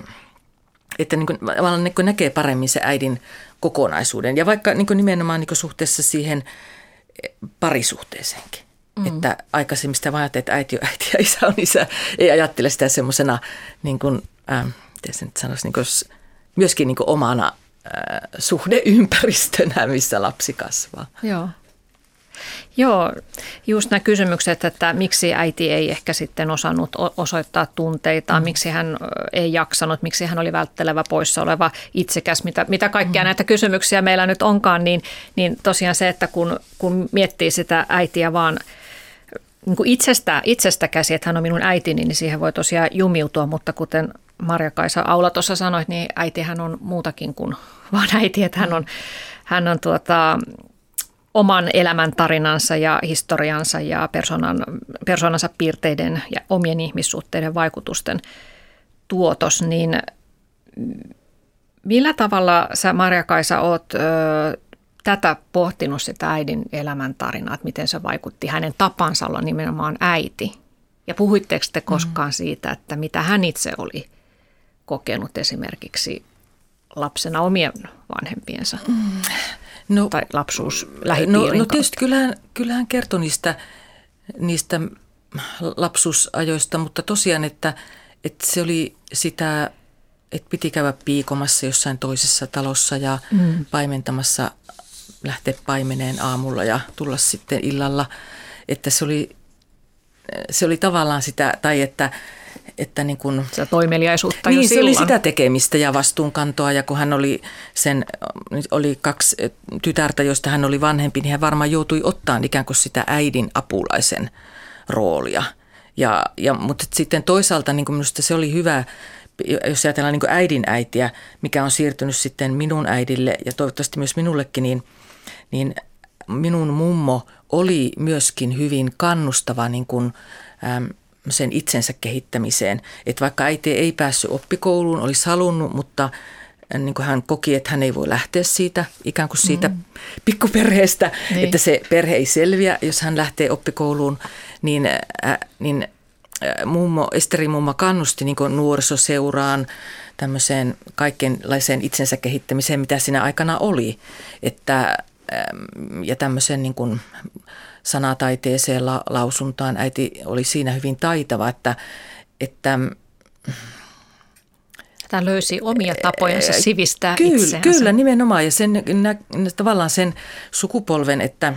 että niin kuin, niin kuin näkee paremmin se äidin kokonaisuuden. Ja vaikka niin nimenomaan niin suhteessa siihen eh, parisuhteeseenkin. Mm. Että aikaisemmin sitä vaan että äiti on äiti ja isä on isä. Ei ajattele sitä semmoisena, niin kuin, äh, miten se nyt sanoisi, niin kuin, myöskin niin kuin omana äh, suhdeympäristönä, missä lapsi kasvaa. Joo. Joo, just nämä kysymykset, että miksi äiti ei ehkä sitten osannut osoittaa tunteita, mm. miksi hän ei jaksanut, miksi hän oli välttelevä poissa oleva itsekäs, mitä, mitä kaikkia mm. näitä kysymyksiä meillä nyt onkaan, niin, niin tosiaan se, että kun, kun miettii sitä äitiä vaan niin kuin itsestä, itsestä käsi, että hän on minun äitini, niin siihen voi tosiaan jumiutua, mutta kuten Marja-Kaisa Aula tuossa sanoi, niin äitihän on muutakin kuin vaan äiti, että hän on, hän on tuota, oman elämän tarinansa ja historiansa ja persoonan, persoonansa piirteiden ja omien ihmissuhteiden vaikutusten tuotos, niin millä tavalla sä Marja-Kaisa oot ö, tätä pohtinut sitä äidin elämän tarinaa, että miten se vaikutti hänen tapansa olla nimenomaan äiti? Ja puhuitteko te koskaan mm. siitä, että mitä hän itse oli kokenut esimerkiksi lapsena omien vanhempiensa? Mm. No, tai lapsuus lähipiirin no, no tietysti kyllähän, kyllähän kertoi niistä, niistä lapsuusajoista, mutta tosiaan, että, että se oli sitä että piti käydä piikomassa jossain toisessa talossa ja mm. paimentamassa, lähteä paimeneen aamulla ja tulla sitten illalla. Että se oli, se oli tavallaan sitä, tai että että niin kun, sitä toimeliaisuutta niin, se oli sitä tekemistä ja vastuunkantoa ja kun hän oli sen, oli kaksi tytärtä, joista hän oli vanhempi, niin hän varmaan joutui ottaan ikään kuin sitä äidin apulaisen roolia. Ja, ja, mutta sitten toisaalta niin minusta se oli hyvä, jos ajatellaan niin äidin äitiä, mikä on siirtynyt sitten minun äidille ja toivottavasti myös minullekin, niin, niin minun mummo oli myöskin hyvin kannustava niin kuin, äm, sen itsensä kehittämiseen. Että vaikka äiti ei päässyt oppikouluun, olisi halunnut, mutta äh, niin kuin hän koki, että hän ei voi lähteä siitä ikään kuin siitä mm. pikkuperheestä, niin. että se perhe ei selviä, jos hän lähtee oppikouluun, niin, äh, niin äh, mummo, Esteri mummo kannusti niin kuin nuorisoseuraan, tämmöiseen kaikenlaiseen itsensä kehittämiseen, mitä siinä aikana oli. Että, ja tämmöisen niin kuin sanataiteeseen la, lausuntaan. Äiti oli siinä hyvin taitava, että, että Tämä löysi omia tapojansa sivistää kyllä, itseänsä. Kyllä, nimenomaan. Ja sen, tavallaan sen sukupolven, että,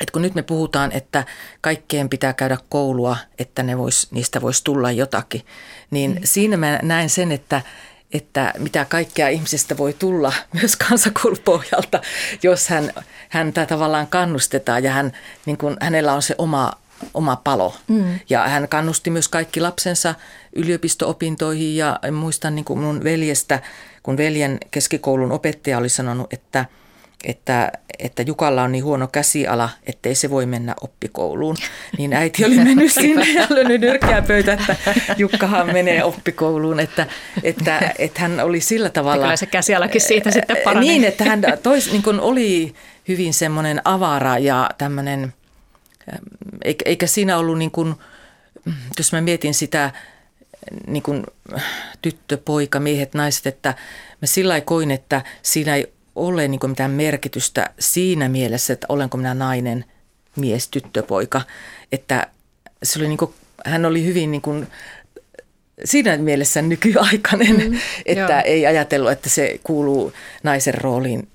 että kun nyt me puhutaan, että kaikkeen pitää käydä koulua, että ne vois, niistä voisi tulla jotakin, niin mm. siinä mä näen sen, että, että mitä kaikkea ihmisestä voi tulla myös kansakoulupohjalta, jos hän, häntä tavallaan kannustetaan ja hän, niin kuin, hänellä on se oma, oma palo. Mm. Ja hän kannusti myös kaikki lapsensa yliopisto-opintoihin ja muistan niin kuin mun veljestä, kun veljen keskikoulun opettaja oli sanonut, että – että, että Jukalla on niin huono käsiala, ettei se voi mennä oppikouluun. Niin äiti oli mennyt sinne ja lyönyt nyrkkiä pöytä, että Jukkahan menee oppikouluun. Että, että, että hän oli sillä tavalla... Kyllä se käsialakin siitä sitten parani. Niin, että hän tois, niin kuin oli hyvin semmoinen avara ja tämmöinen, eikä, eikä siinä ollut niin kuin, jos mä mietin sitä niin kuin tyttö, poika, miehet, naiset, että mä sillä koin, että siinä ei ole niin mitään merkitystä siinä mielessä, että olenko minä nainen, mies, tyttö, poika. Että se oli niin kuin, hän oli hyvin niin kuin, siinä mielessä nykyaikainen, mm, että joo. ei ajatellut, että se kuuluu naisen rooliin.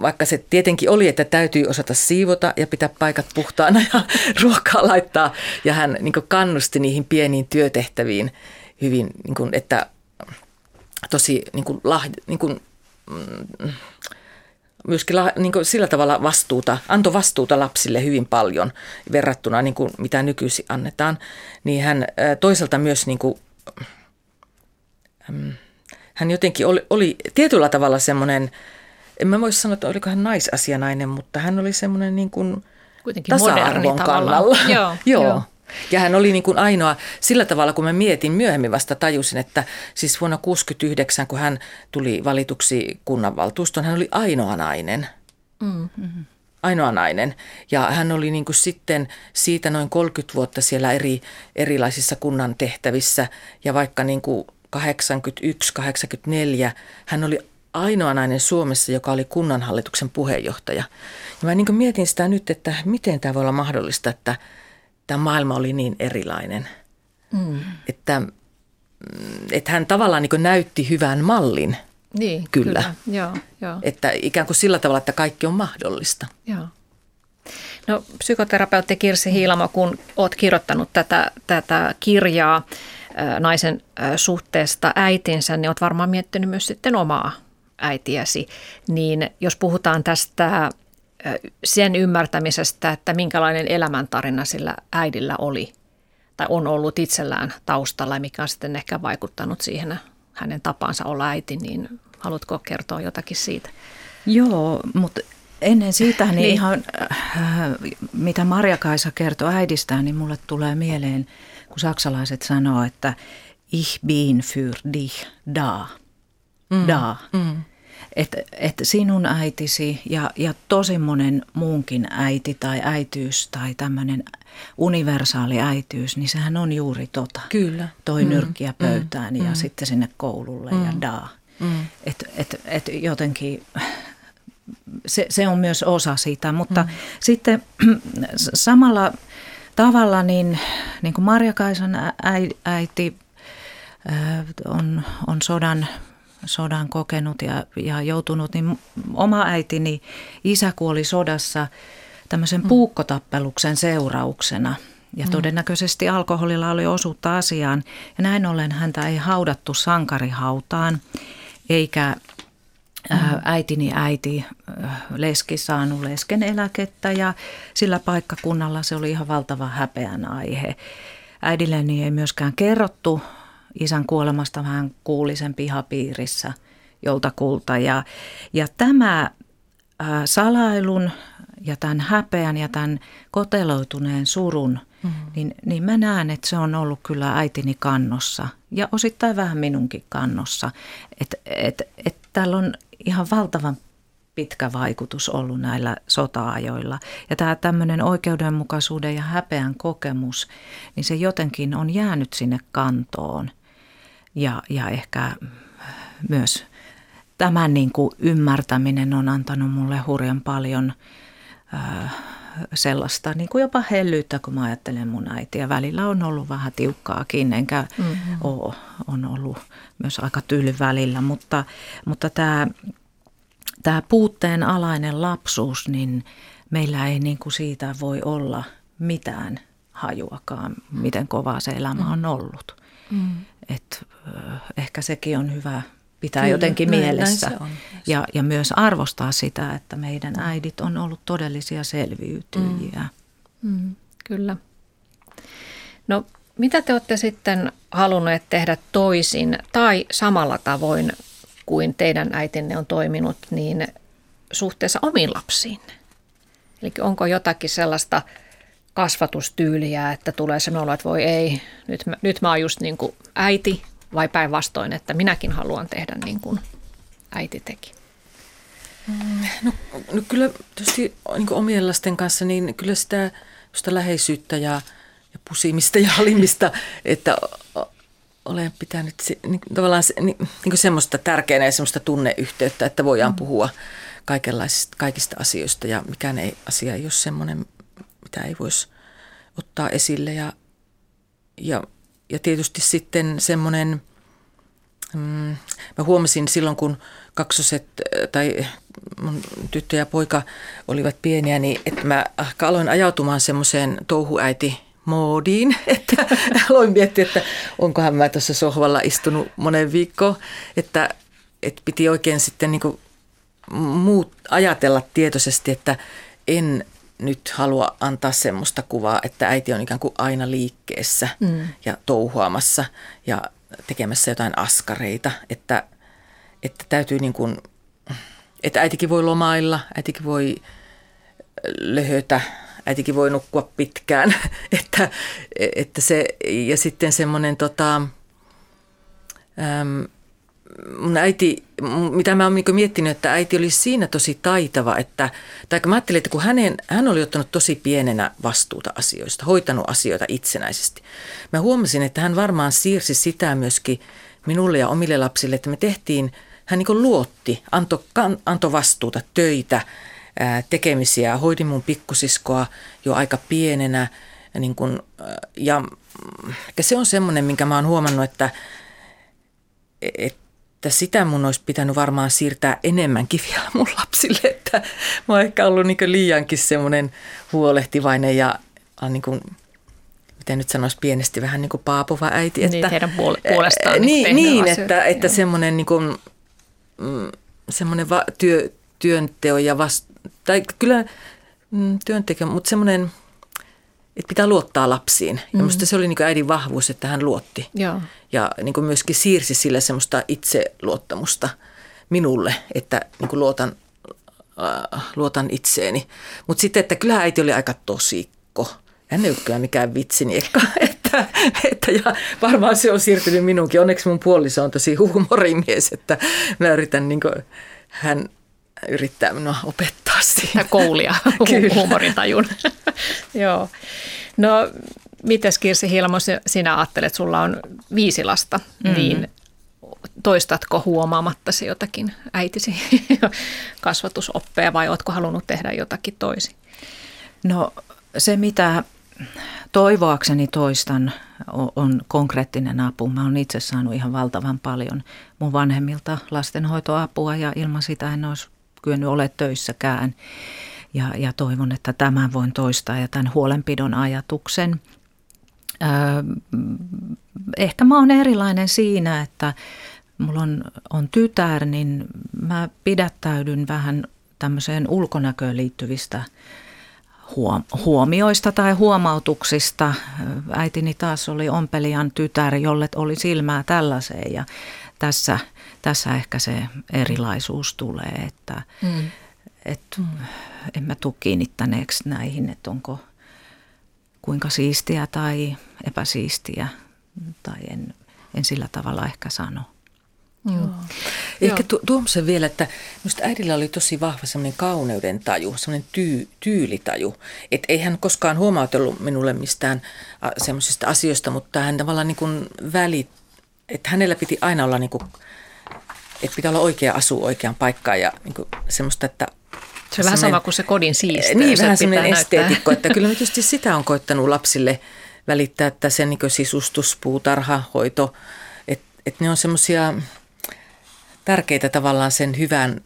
Vaikka se tietenkin oli, että täytyy osata siivota ja pitää paikat puhtaana ja ruokaa laittaa. Ja hän niin kannusti niihin pieniin työtehtäviin hyvin, niin kuin, että tosi niin kuin, niin kuin, mm, myöskin niin kuin sillä tavalla vastuuta, antoi vastuuta lapsille hyvin paljon verrattuna niin kuin mitä nykyisin annetaan, niin hän toisaalta myös niin kuin, hän jotenkin oli, oli tietyllä tavalla semmoinen, en mä voisi sanoa, että oliko hän naisasianainen, mutta hän oli semmoinen niin kuin Kuitenkin tasa-arvon kannalla. Joo, joo. joo. Ja hän oli niin kuin ainoa, sillä tavalla kun mä mietin, myöhemmin vasta tajusin, että siis vuonna 1969, kun hän tuli valituksi kunnanvaltuustoon, hän oli ainoa nainen. Mm-hmm. Ainoa nainen. Ja hän oli niin kuin sitten siitä noin 30 vuotta siellä eri, erilaisissa kunnan tehtävissä. Ja vaikka niin kuin 81-84, hän oli ainoa nainen Suomessa, joka oli kunnanhallituksen puheenjohtaja. Ja mä niin kuin mietin sitä nyt, että miten tämä voi olla mahdollista, että – tämä maailma oli niin erilainen. Mm. Että, mm, että hän tavallaan niin näytti hyvän mallin. Niin, kyllä. kyllä. Joo, joo. Että ikään kuin sillä tavalla, että kaikki on mahdollista. Joo. No psykoterapeutti Kirsi Hiilamo, kun olet kirjoittanut tätä, tätä kirjaa naisen suhteesta äitinsä, niin olet varmaan miettinyt myös sitten omaa äitiäsi. Niin jos puhutaan tästä sen ymmärtämisestä, että minkälainen elämäntarina sillä äidillä oli tai on ollut itsellään taustalla ja mikä on sitten ehkä vaikuttanut siihen hänen tapansa olla äiti, niin haluatko kertoa jotakin siitä? Joo, mutta ennen siitä niin, niin. ihan, äh, mitä Marja-Kaisa kertoi äidistään, niin mulle tulee mieleen, kun saksalaiset sanoo, että ich bin für dich da. Mm. Da. Mm. Että et sinun äitisi ja, ja tosi monen muunkin äiti tai äityys tai tämmöinen universaali äityys, niin sehän on juuri tota. Kyllä. Toi mm, nyrkkiä pöytään mm, ja mm. sitten sinne koululle mm, ja daa. Mm. Että et, et jotenkin se, se on myös osa sitä, mutta mm. sitten samalla tavalla niin, niin kuin Marja Kaisan äiti on, on sodan, sodan kokenut ja, ja joutunut, niin oma äitini isä kuoli sodassa tämmöisen mm. puukkotappeluksen seurauksena. Ja mm. todennäköisesti alkoholilla oli osuutta asiaan. Ja näin ollen häntä ei haudattu sankarihautaan, eikä mm. äitini äiti leski saanut lesken eläkettä ja sillä paikkakunnalla se oli ihan valtava häpeän aihe. Äidilleni ei myöskään kerrottu isän kuolemasta, vähän kuuli sen pihapiirissä joltakulta. Ja, ja tämä ää, salailun ja tämän häpeän ja tämän koteloituneen surun, mm-hmm. niin, niin mä näen, että se on ollut kyllä äitini kannossa ja osittain vähän minunkin kannossa. Että et, et täällä on ihan valtavan pitkä vaikutus ollut näillä sota-ajoilla. Ja tämä tämmöinen oikeudenmukaisuuden ja häpeän kokemus, niin se jotenkin on jäänyt sinne kantoon. Ja, ja ehkä myös tämän niin kuin ymmärtäminen on antanut mulle hurjan paljon äh, sellaista niin kuin jopa hellyyttä, kun mä ajattelen mun äitiä. Välillä on ollut vähän tiukkaakin, enkä mm-hmm. ole, on ollut myös aika tyyli välillä, mutta, mutta tämä tämä puutteen alainen lapsuus, niin meillä ei niin kuin siitä voi olla mitään hajuakaan, miten kovaa se elämä on ollut. Mm. Et, ehkä sekin on hyvä pitää Kyllä, jotenkin näin, mielessä näin on, ja, ja myös arvostaa sitä, että meidän äidit on ollut todellisia selviytyjiä. Mm. Mm, kyllä. No mitä te olette sitten halunneet tehdä toisin tai samalla tavoin kuin teidän äitinne on toiminut, niin suhteessa omiin lapsiin? Eli onko jotakin sellaista kasvatustyyliä, että tulee se olo, että voi ei, nyt mä, nyt mä oon just niin kuin äiti, vai päinvastoin, että minäkin haluan tehdä niin kuin äiti teki? Mm, no, no kyllä tietysti niin omien lasten kanssa, niin kyllä sitä, sitä läheisyyttä ja, ja pusimista ja halimista, että olen pitänyt niin, tavallaan niin, niin semmoista tärkeänä ja semmoista tunneyhteyttä, että voidaan mm. puhua kaikenlaisista, kaikista asioista ja mikään ei, asia ei ole semmoinen, mitä ei voisi ottaa esille. Ja, ja, ja tietysti sitten semmoinen, mm, mä huomasin silloin kun kaksoset tai mun tyttö ja poika olivat pieniä, niin että mä aloin ajautumaan semmoiseen touhuäiti moodiin, että aloin miettiä, että onkohan mä tuossa sohvalla istunut monen viikkoon, että, että piti oikein sitten niin muut ajatella tietoisesti, että en nyt halua antaa semmoista kuvaa, että äiti on ikään kuin aina liikkeessä mm. ja touhuamassa ja tekemässä jotain askareita, että, että täytyy niin kuin, että äitikin voi lomailla, äitikin voi löhötä äitikin voi nukkua pitkään. että, että se, ja sitten semmoinen tota, äm, mun äiti, mitä mä oon niinku miettinyt, että äiti oli siinä tosi taitava, että, tai mä ajattelin, että kun hänen, hän oli ottanut tosi pienenä vastuuta asioista, hoitanut asioita itsenäisesti. Mä huomasin, että hän varmaan siirsi sitä myöskin minulle ja omille lapsille, että me tehtiin, hän niin luotti, antoi, antoi vastuuta, töitä, tekemisiä. Hoidin mun pikkusiskoa jo aika pienenä niin kun, ja, se on semmoinen, minkä mä oon huomannut, että, että sitä mun olisi pitänyt varmaan siirtää enemmänkin vielä mun lapsille, että mä oon ehkä ollut niin liiankin semmoinen huolehtivainen ja niin kuin, miten nyt sanoisi pienesti vähän niin kuin paapova äiti. Niin, että, niin, heidän puolestaan niin, niin että, että semmoinen, niin kuin, mm, semmoinen va, työ, työnteon ja vast, tai kyllä mm, työntekijä, mutta semmoinen, että pitää luottaa lapsiin. Ja mm. minusta se oli niin äidin vahvuus, että hän luotti. Joo. Ja niin kuin myöskin siirsi sille semmoista itseluottamusta minulle, että niin kuin luotan, äh, luotan itseeni. Mutta sitten, että kyllä äiti oli aika tosikko. Hän ei ole kyllä mikään vitsiniekka. että, että, ja varmaan se on siirtynyt minunkin. Onneksi mun puoliso on tosi huumorimies, että mä yritän niin kuin, hän yrittää minua opettaa siinä. Koulia huumorintajun. Joo. No, mites Kirsi Hilmo, sinä ajattelet, sulla on viisi lasta, mm-hmm. niin toistatko huomaamattasi jotakin äitisi kasvatusoppeja vai oletko halunnut tehdä jotakin toisin? No se, mitä toivoakseni toistan on konkreettinen apu. Mä oon itse saanut ihan valtavan paljon mun vanhemmilta lastenhoitoapua ja ilman sitä en olisi kyennyt ole töissäkään. Ja, ja toivon, että tämän voin toistaa ja tämän huolenpidon ajatuksen. Öö, ehkä mä oon erilainen siinä, että mulla on, on tytär, niin mä pidättäydyn vähän tämmöiseen ulkonäköön liittyvistä huomioista tai huomautuksista. Äitini taas oli ompelijan tytär, jolle oli silmää tällaiseen ja tässä, tässä ehkä se erilaisuus tulee, että mm. et, en mä tule kiinnittäneeksi näihin, että onko kuinka siistiä tai epäsiistiä tai en, en sillä tavalla ehkä sano. Joo. Ehkä tu- Tuomsen vielä, että minusta äidillä oli tosi vahva semmoinen kauneuden taju, semmoinen tyy- tyylitaju. Että ei hän koskaan huomautellut minulle mistään semmoisista asioista, mutta hän tavallaan niin kuin välit, että hänellä piti aina olla niin kuin, että pitää olla oikea asu oikeaan paikkaan ja niin kuin semmoista, että se on vähän sama kuin se kodin siisteys. Niin, vähän semmoinen esteetikko, että kyllä tietysti sitä on koittanut lapsille välittää, että se niin sisustus, puutarha, hoito, että, että ne on semmoisia tärkeitä tavallaan sen hyvän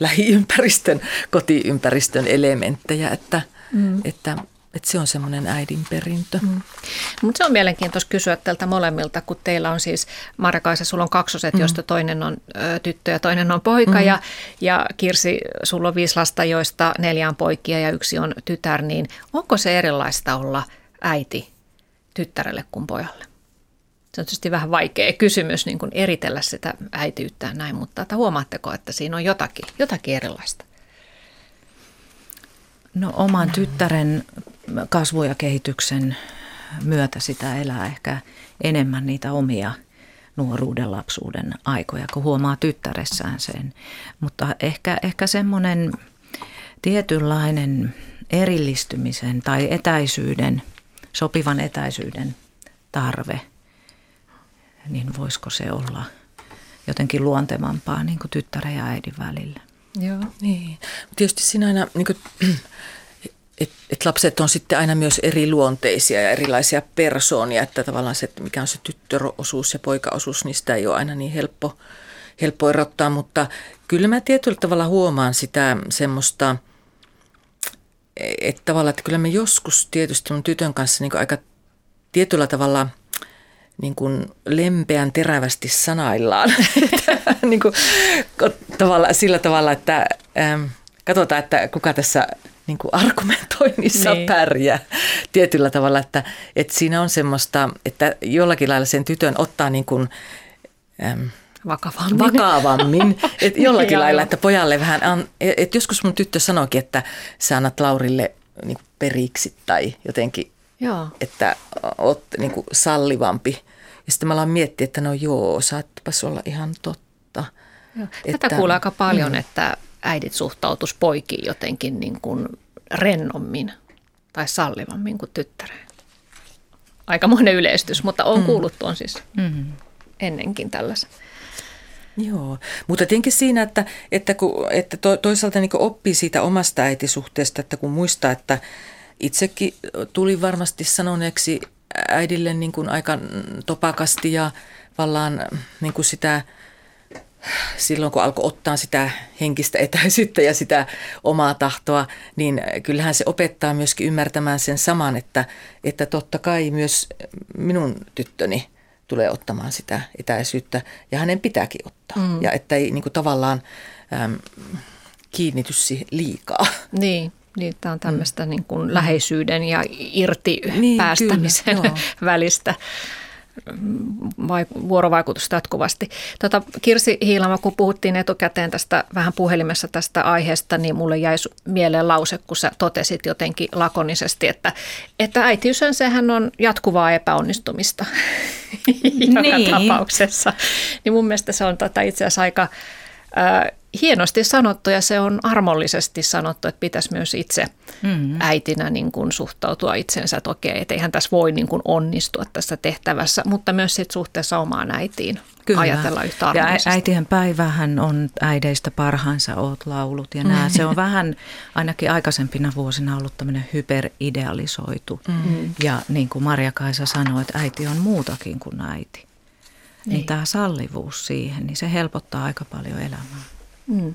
lähiympäristön, kotiympäristön elementtejä, että, mm. että, että se on semmoinen äidin perintö. Mm. Mutta se on mielenkiintoista kysyä tältä molemmilta, kun teillä on siis, Marja-Kaisa, sulla on kaksoset, mm. joista toinen on ö, tyttö ja toinen on poika, mm. ja, ja Kirsi, sulla on viisi lasta, joista neljä on poikia ja yksi on tytär, niin onko se erilaista olla äiti tyttärelle kuin pojalle? se on tietysti vähän vaikea kysymys niin kuin eritellä sitä äitiyttä näin, mutta että huomaatteko, että siinä on jotakin, jotakin erilaista? No oman tyttären kasvu- ja kehityksen myötä sitä elää ehkä enemmän niitä omia nuoruuden, lapsuuden aikoja, kun huomaa tyttäressään sen. Mutta ehkä, ehkä semmoinen tietynlainen erillistymisen tai etäisyyden, sopivan etäisyyden tarve – niin voisiko se olla jotenkin luontevampaa niin kuin tyttären ja äidin välillä. Joo. Niin. Tietysti siinä aina, niin kuin, et, et lapset on sitten aina myös eri luonteisia ja erilaisia persoonia, että tavallaan se, että mikä on se tyttöosuus ja poikaosuus, niin sitä ei ole aina niin helppo, helppo erottaa, mutta kyllä mä tietyllä tavalla huomaan sitä semmoista, että tavallaan, että kyllä me joskus tietysti mun tytön kanssa niin aika tietyllä tavalla – niin kuin lempeän terävästi sanaillaan. niin kuin, tavalla, sillä tavalla, että ähm, katsotaan, että kuka tässä niin kuin argumentoi, niin niin. pärjää tietyllä tavalla, että, että siinä on semmoista, että jollakin lailla sen tytön ottaa niin kuin, ähm, vakavammin. vakavammin. Et jollakin lailla, että pojalle vähän, että joskus mun tyttö sanoikin, että sä annat Laurille niin periksi tai jotenkin Joo. että oot niin kuin sallivampi. Ja sitten mä aloin miettiä, että no joo, saatpas olla ihan totta. Joo. Tätä että, kuulee aika paljon, mm. että äidit suhtautus poikiin jotenkin niin kuin rennommin tai sallivammin kuin tyttäreen. monen yleistys, mutta on mm. kuullut tuon siis mm. ennenkin tällaisen. Joo, mutta tietenkin siinä, että, että, kun, että to, toisaalta niin oppii siitä omasta äitisuhteesta, että kun muistaa, että itsekin tuli varmasti sanoneeksi äidille niin kuin aika topakasti ja vallaan niin kuin sitä silloin kun alkoi ottaa sitä henkistä etäisyyttä ja sitä omaa tahtoa, niin kyllähän se opettaa myöskin ymmärtämään sen saman, että, että totta kai myös minun tyttöni tulee ottamaan sitä etäisyyttä ja hänen pitääkin ottaa. Mm. Ja että ei niin kuin tavallaan äm, kiinnity liikaa. Niin. Niin, tämä on tämmöistä mm. niin kuin läheisyyden ja irti niin, päästämisen kyllä, välistä vuorovaikutusta jatkuvasti. Tota, Kirsi Hiilama, kun puhuttiin etukäteen tästä vähän puhelimessa tästä aiheesta, niin mulle jäi mieleen lause, kun sä totesit jotenkin lakonisesti, että, että äitiys sehän on jatkuvaa epäonnistumista joka niin. tapauksessa. Niin mun mielestä se on tota itse asiassa aika hienosti sanottu ja se on armollisesti sanottu, että pitäisi myös itse mm-hmm. äitinä niin kuin suhtautua itsensä, että okei, että eihän tässä voi niin kuin onnistua tässä tehtävässä, mutta myös sit suhteessa omaan äitiin Kyllä. ajatella yhtä armollisesti. Ja äitien päivähän on äideistä parhaansa oot laulut ja nämä, se on vähän ainakin aikaisempina vuosina ollut tämmöinen hyperidealisoitu. Mm-hmm. Ja niin kuin Maria-Kaisa sanoi, että äiti on muutakin kuin äiti. Niin, niin tämä sallivuus siihen, niin se helpottaa aika paljon elämää. Mm.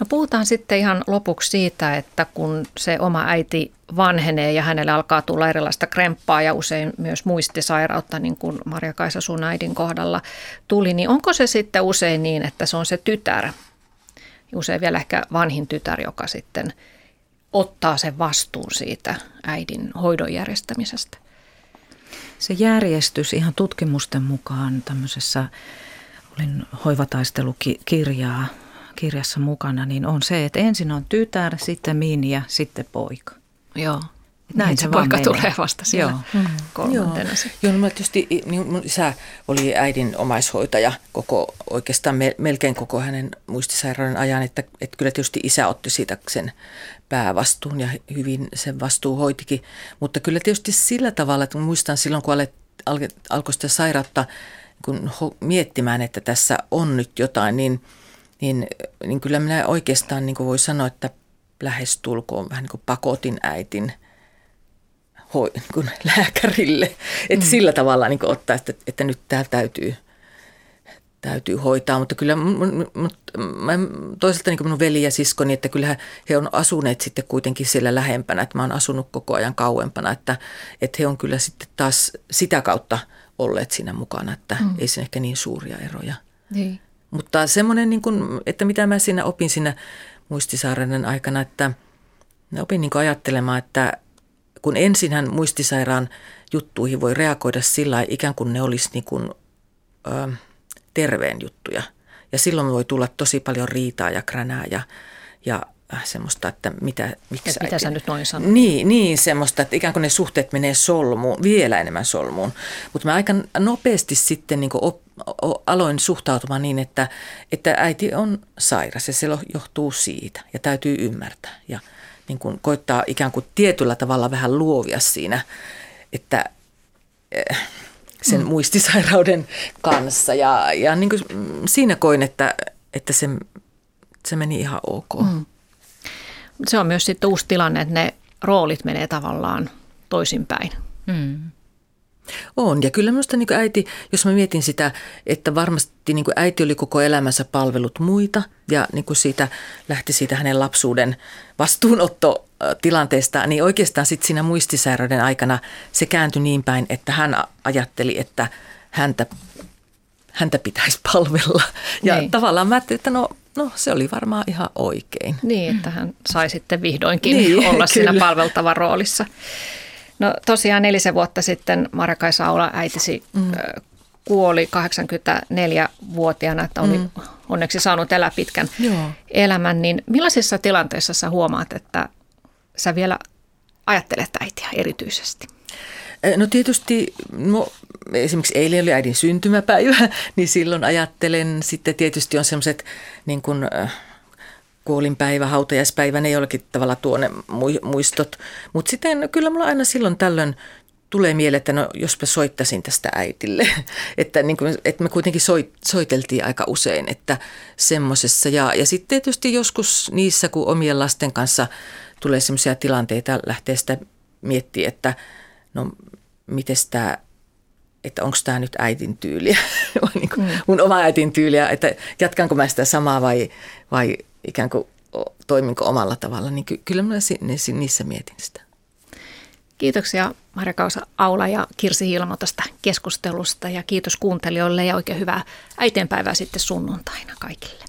No puhutaan sitten ihan lopuksi siitä, että kun se oma äiti vanhenee ja hänelle alkaa tulla erilaista kremppaa ja usein myös muistisairautta, niin kuin Maria-Kaisa sun äidin kohdalla tuli, niin onko se sitten usein niin, että se on se tytär, usein vielä ehkä vanhin tytär, joka sitten ottaa sen vastuun siitä äidin hoidon järjestämisestä? Se järjestys ihan tutkimusten mukaan tämmöisessä olin hoivataistelukirjaa kirjassa mukana, niin on se, että ensin on tytär, sitten mini ja sitten poika. Joo. Näin niin, se, poika menee. tulee vasta siellä Joo. Mm. kolmantena. Joo, Joo no, tietysti niin mun isä oli äidin omaishoitaja koko, oikeastaan melkein koko hänen muistisairauden ajan, että, että kyllä tietysti isä otti siitä sen päävastuun ja hyvin sen vastuu hoitikin. Mutta kyllä tietysti sillä tavalla, että muistan silloin, kun alkoi sitä sairautta kun miettimään, että tässä on nyt jotain, niin, niin, niin kyllä minä oikeastaan niin voi sanoa, että lähestulkoon vähän niin kuin pakotin äitin hoi, kuin lääkärille. Että mm. sillä tavalla niin ottaa, että, että nyt tämä täytyy, täytyy hoitaa. Mutta kyllä mut, mä, toisaalta niin minun veli ja siskoni, että kyllä he on asuneet sitten kuitenkin siellä lähempänä. Että mä oon asunut koko ajan kauempana, että, että he on kyllä sitten taas sitä kautta – olleet siinä mukana, että mm. ei se ehkä niin suuria eroja. Niin. Mutta semmoinen, niin kuin, että mitä mä siinä opin siinä muistisairauden aikana, että opin niin ajattelemaan, että kun ensinhän muistisairaan juttuihin voi reagoida sillä ikään kuin ne olisi niin kuin, ö, terveen juttuja. Ja silloin voi tulla tosi paljon riitaa ja kränää ja, ja Äh, semmoista, että mitä, miksi Et mitä sä nyt noin sanot? Niin, niin, semmoista, että ikään kuin ne suhteet menee solmuun, vielä enemmän solmuun. Mutta mä aika nopeasti sitten niin op, o, aloin suhtautumaan niin, että, että äiti on sairas ja se johtuu siitä ja täytyy ymmärtää. Ja niin kuin koittaa ikään kuin tietyllä tavalla vähän luovia siinä, että eh, sen mm. muistisairauden kanssa. Ja, ja niin kuin siinä koin, että, että se, se meni ihan ok. Mm se on myös sitten uusi tilanne, että ne roolit menee tavallaan toisinpäin. Mm. On, ja kyllä minusta niin äiti, jos mä mietin sitä, että varmasti niin äiti oli koko elämänsä palvelut muita ja niin siitä lähti siitä hänen lapsuuden vastuunotto tilanteesta, niin oikeastaan sitten siinä muistisairauden aikana se kääntyi niin päin, että hän ajatteli, että häntä, häntä pitäisi palvella. Ja niin. tavallaan mä ajattelin, että no No se oli varmaan ihan oikein. Niin, että hän sai sitten vihdoinkin niin, olla kyllä. siinä palveltavan roolissa. No tosiaan nelisen vuotta sitten Marja Saula äitisi mm. kuoli 84-vuotiaana, että oli mm. onneksi saanut elää pitkän Joo. elämän. Niin millaisissa tilanteissa sä huomaat, että sä vielä ajattelet äitiä erityisesti? No tietysti, no, esimerkiksi eilen oli äidin syntymäpäivä, niin silloin ajattelen, sitten tietysti on semmoiset niin kuin, kuolinpäivä, hautajaispäivä, ne jollakin tavalla tuonne muistot. Mutta sitten kyllä mulla aina silloin tällöin tulee mieleen, että no jospa soittasin tästä äitille. että, niin kuin, että me kuitenkin soit, soiteltiin aika usein, että semmoisessa. Ja, ja sitten tietysti joskus niissä, kun omien lasten kanssa tulee semmoisia tilanteita, lähtee sitä miettiä, että no miten tämä, että onko tämä nyt äitin tyyliä, niin kuin mm. mun oma äitin tyyliä, että jatkanko mä sitä samaa vai, vai ikään kuin toiminko omalla tavalla, niin ky- kyllä mä niissä mietin sitä. Kiitoksia Marja Kausa Aula ja Kirsi Hilmo tästä keskustelusta ja kiitos kuuntelijoille ja oikein hyvää äitienpäivää sitten sunnuntaina kaikille.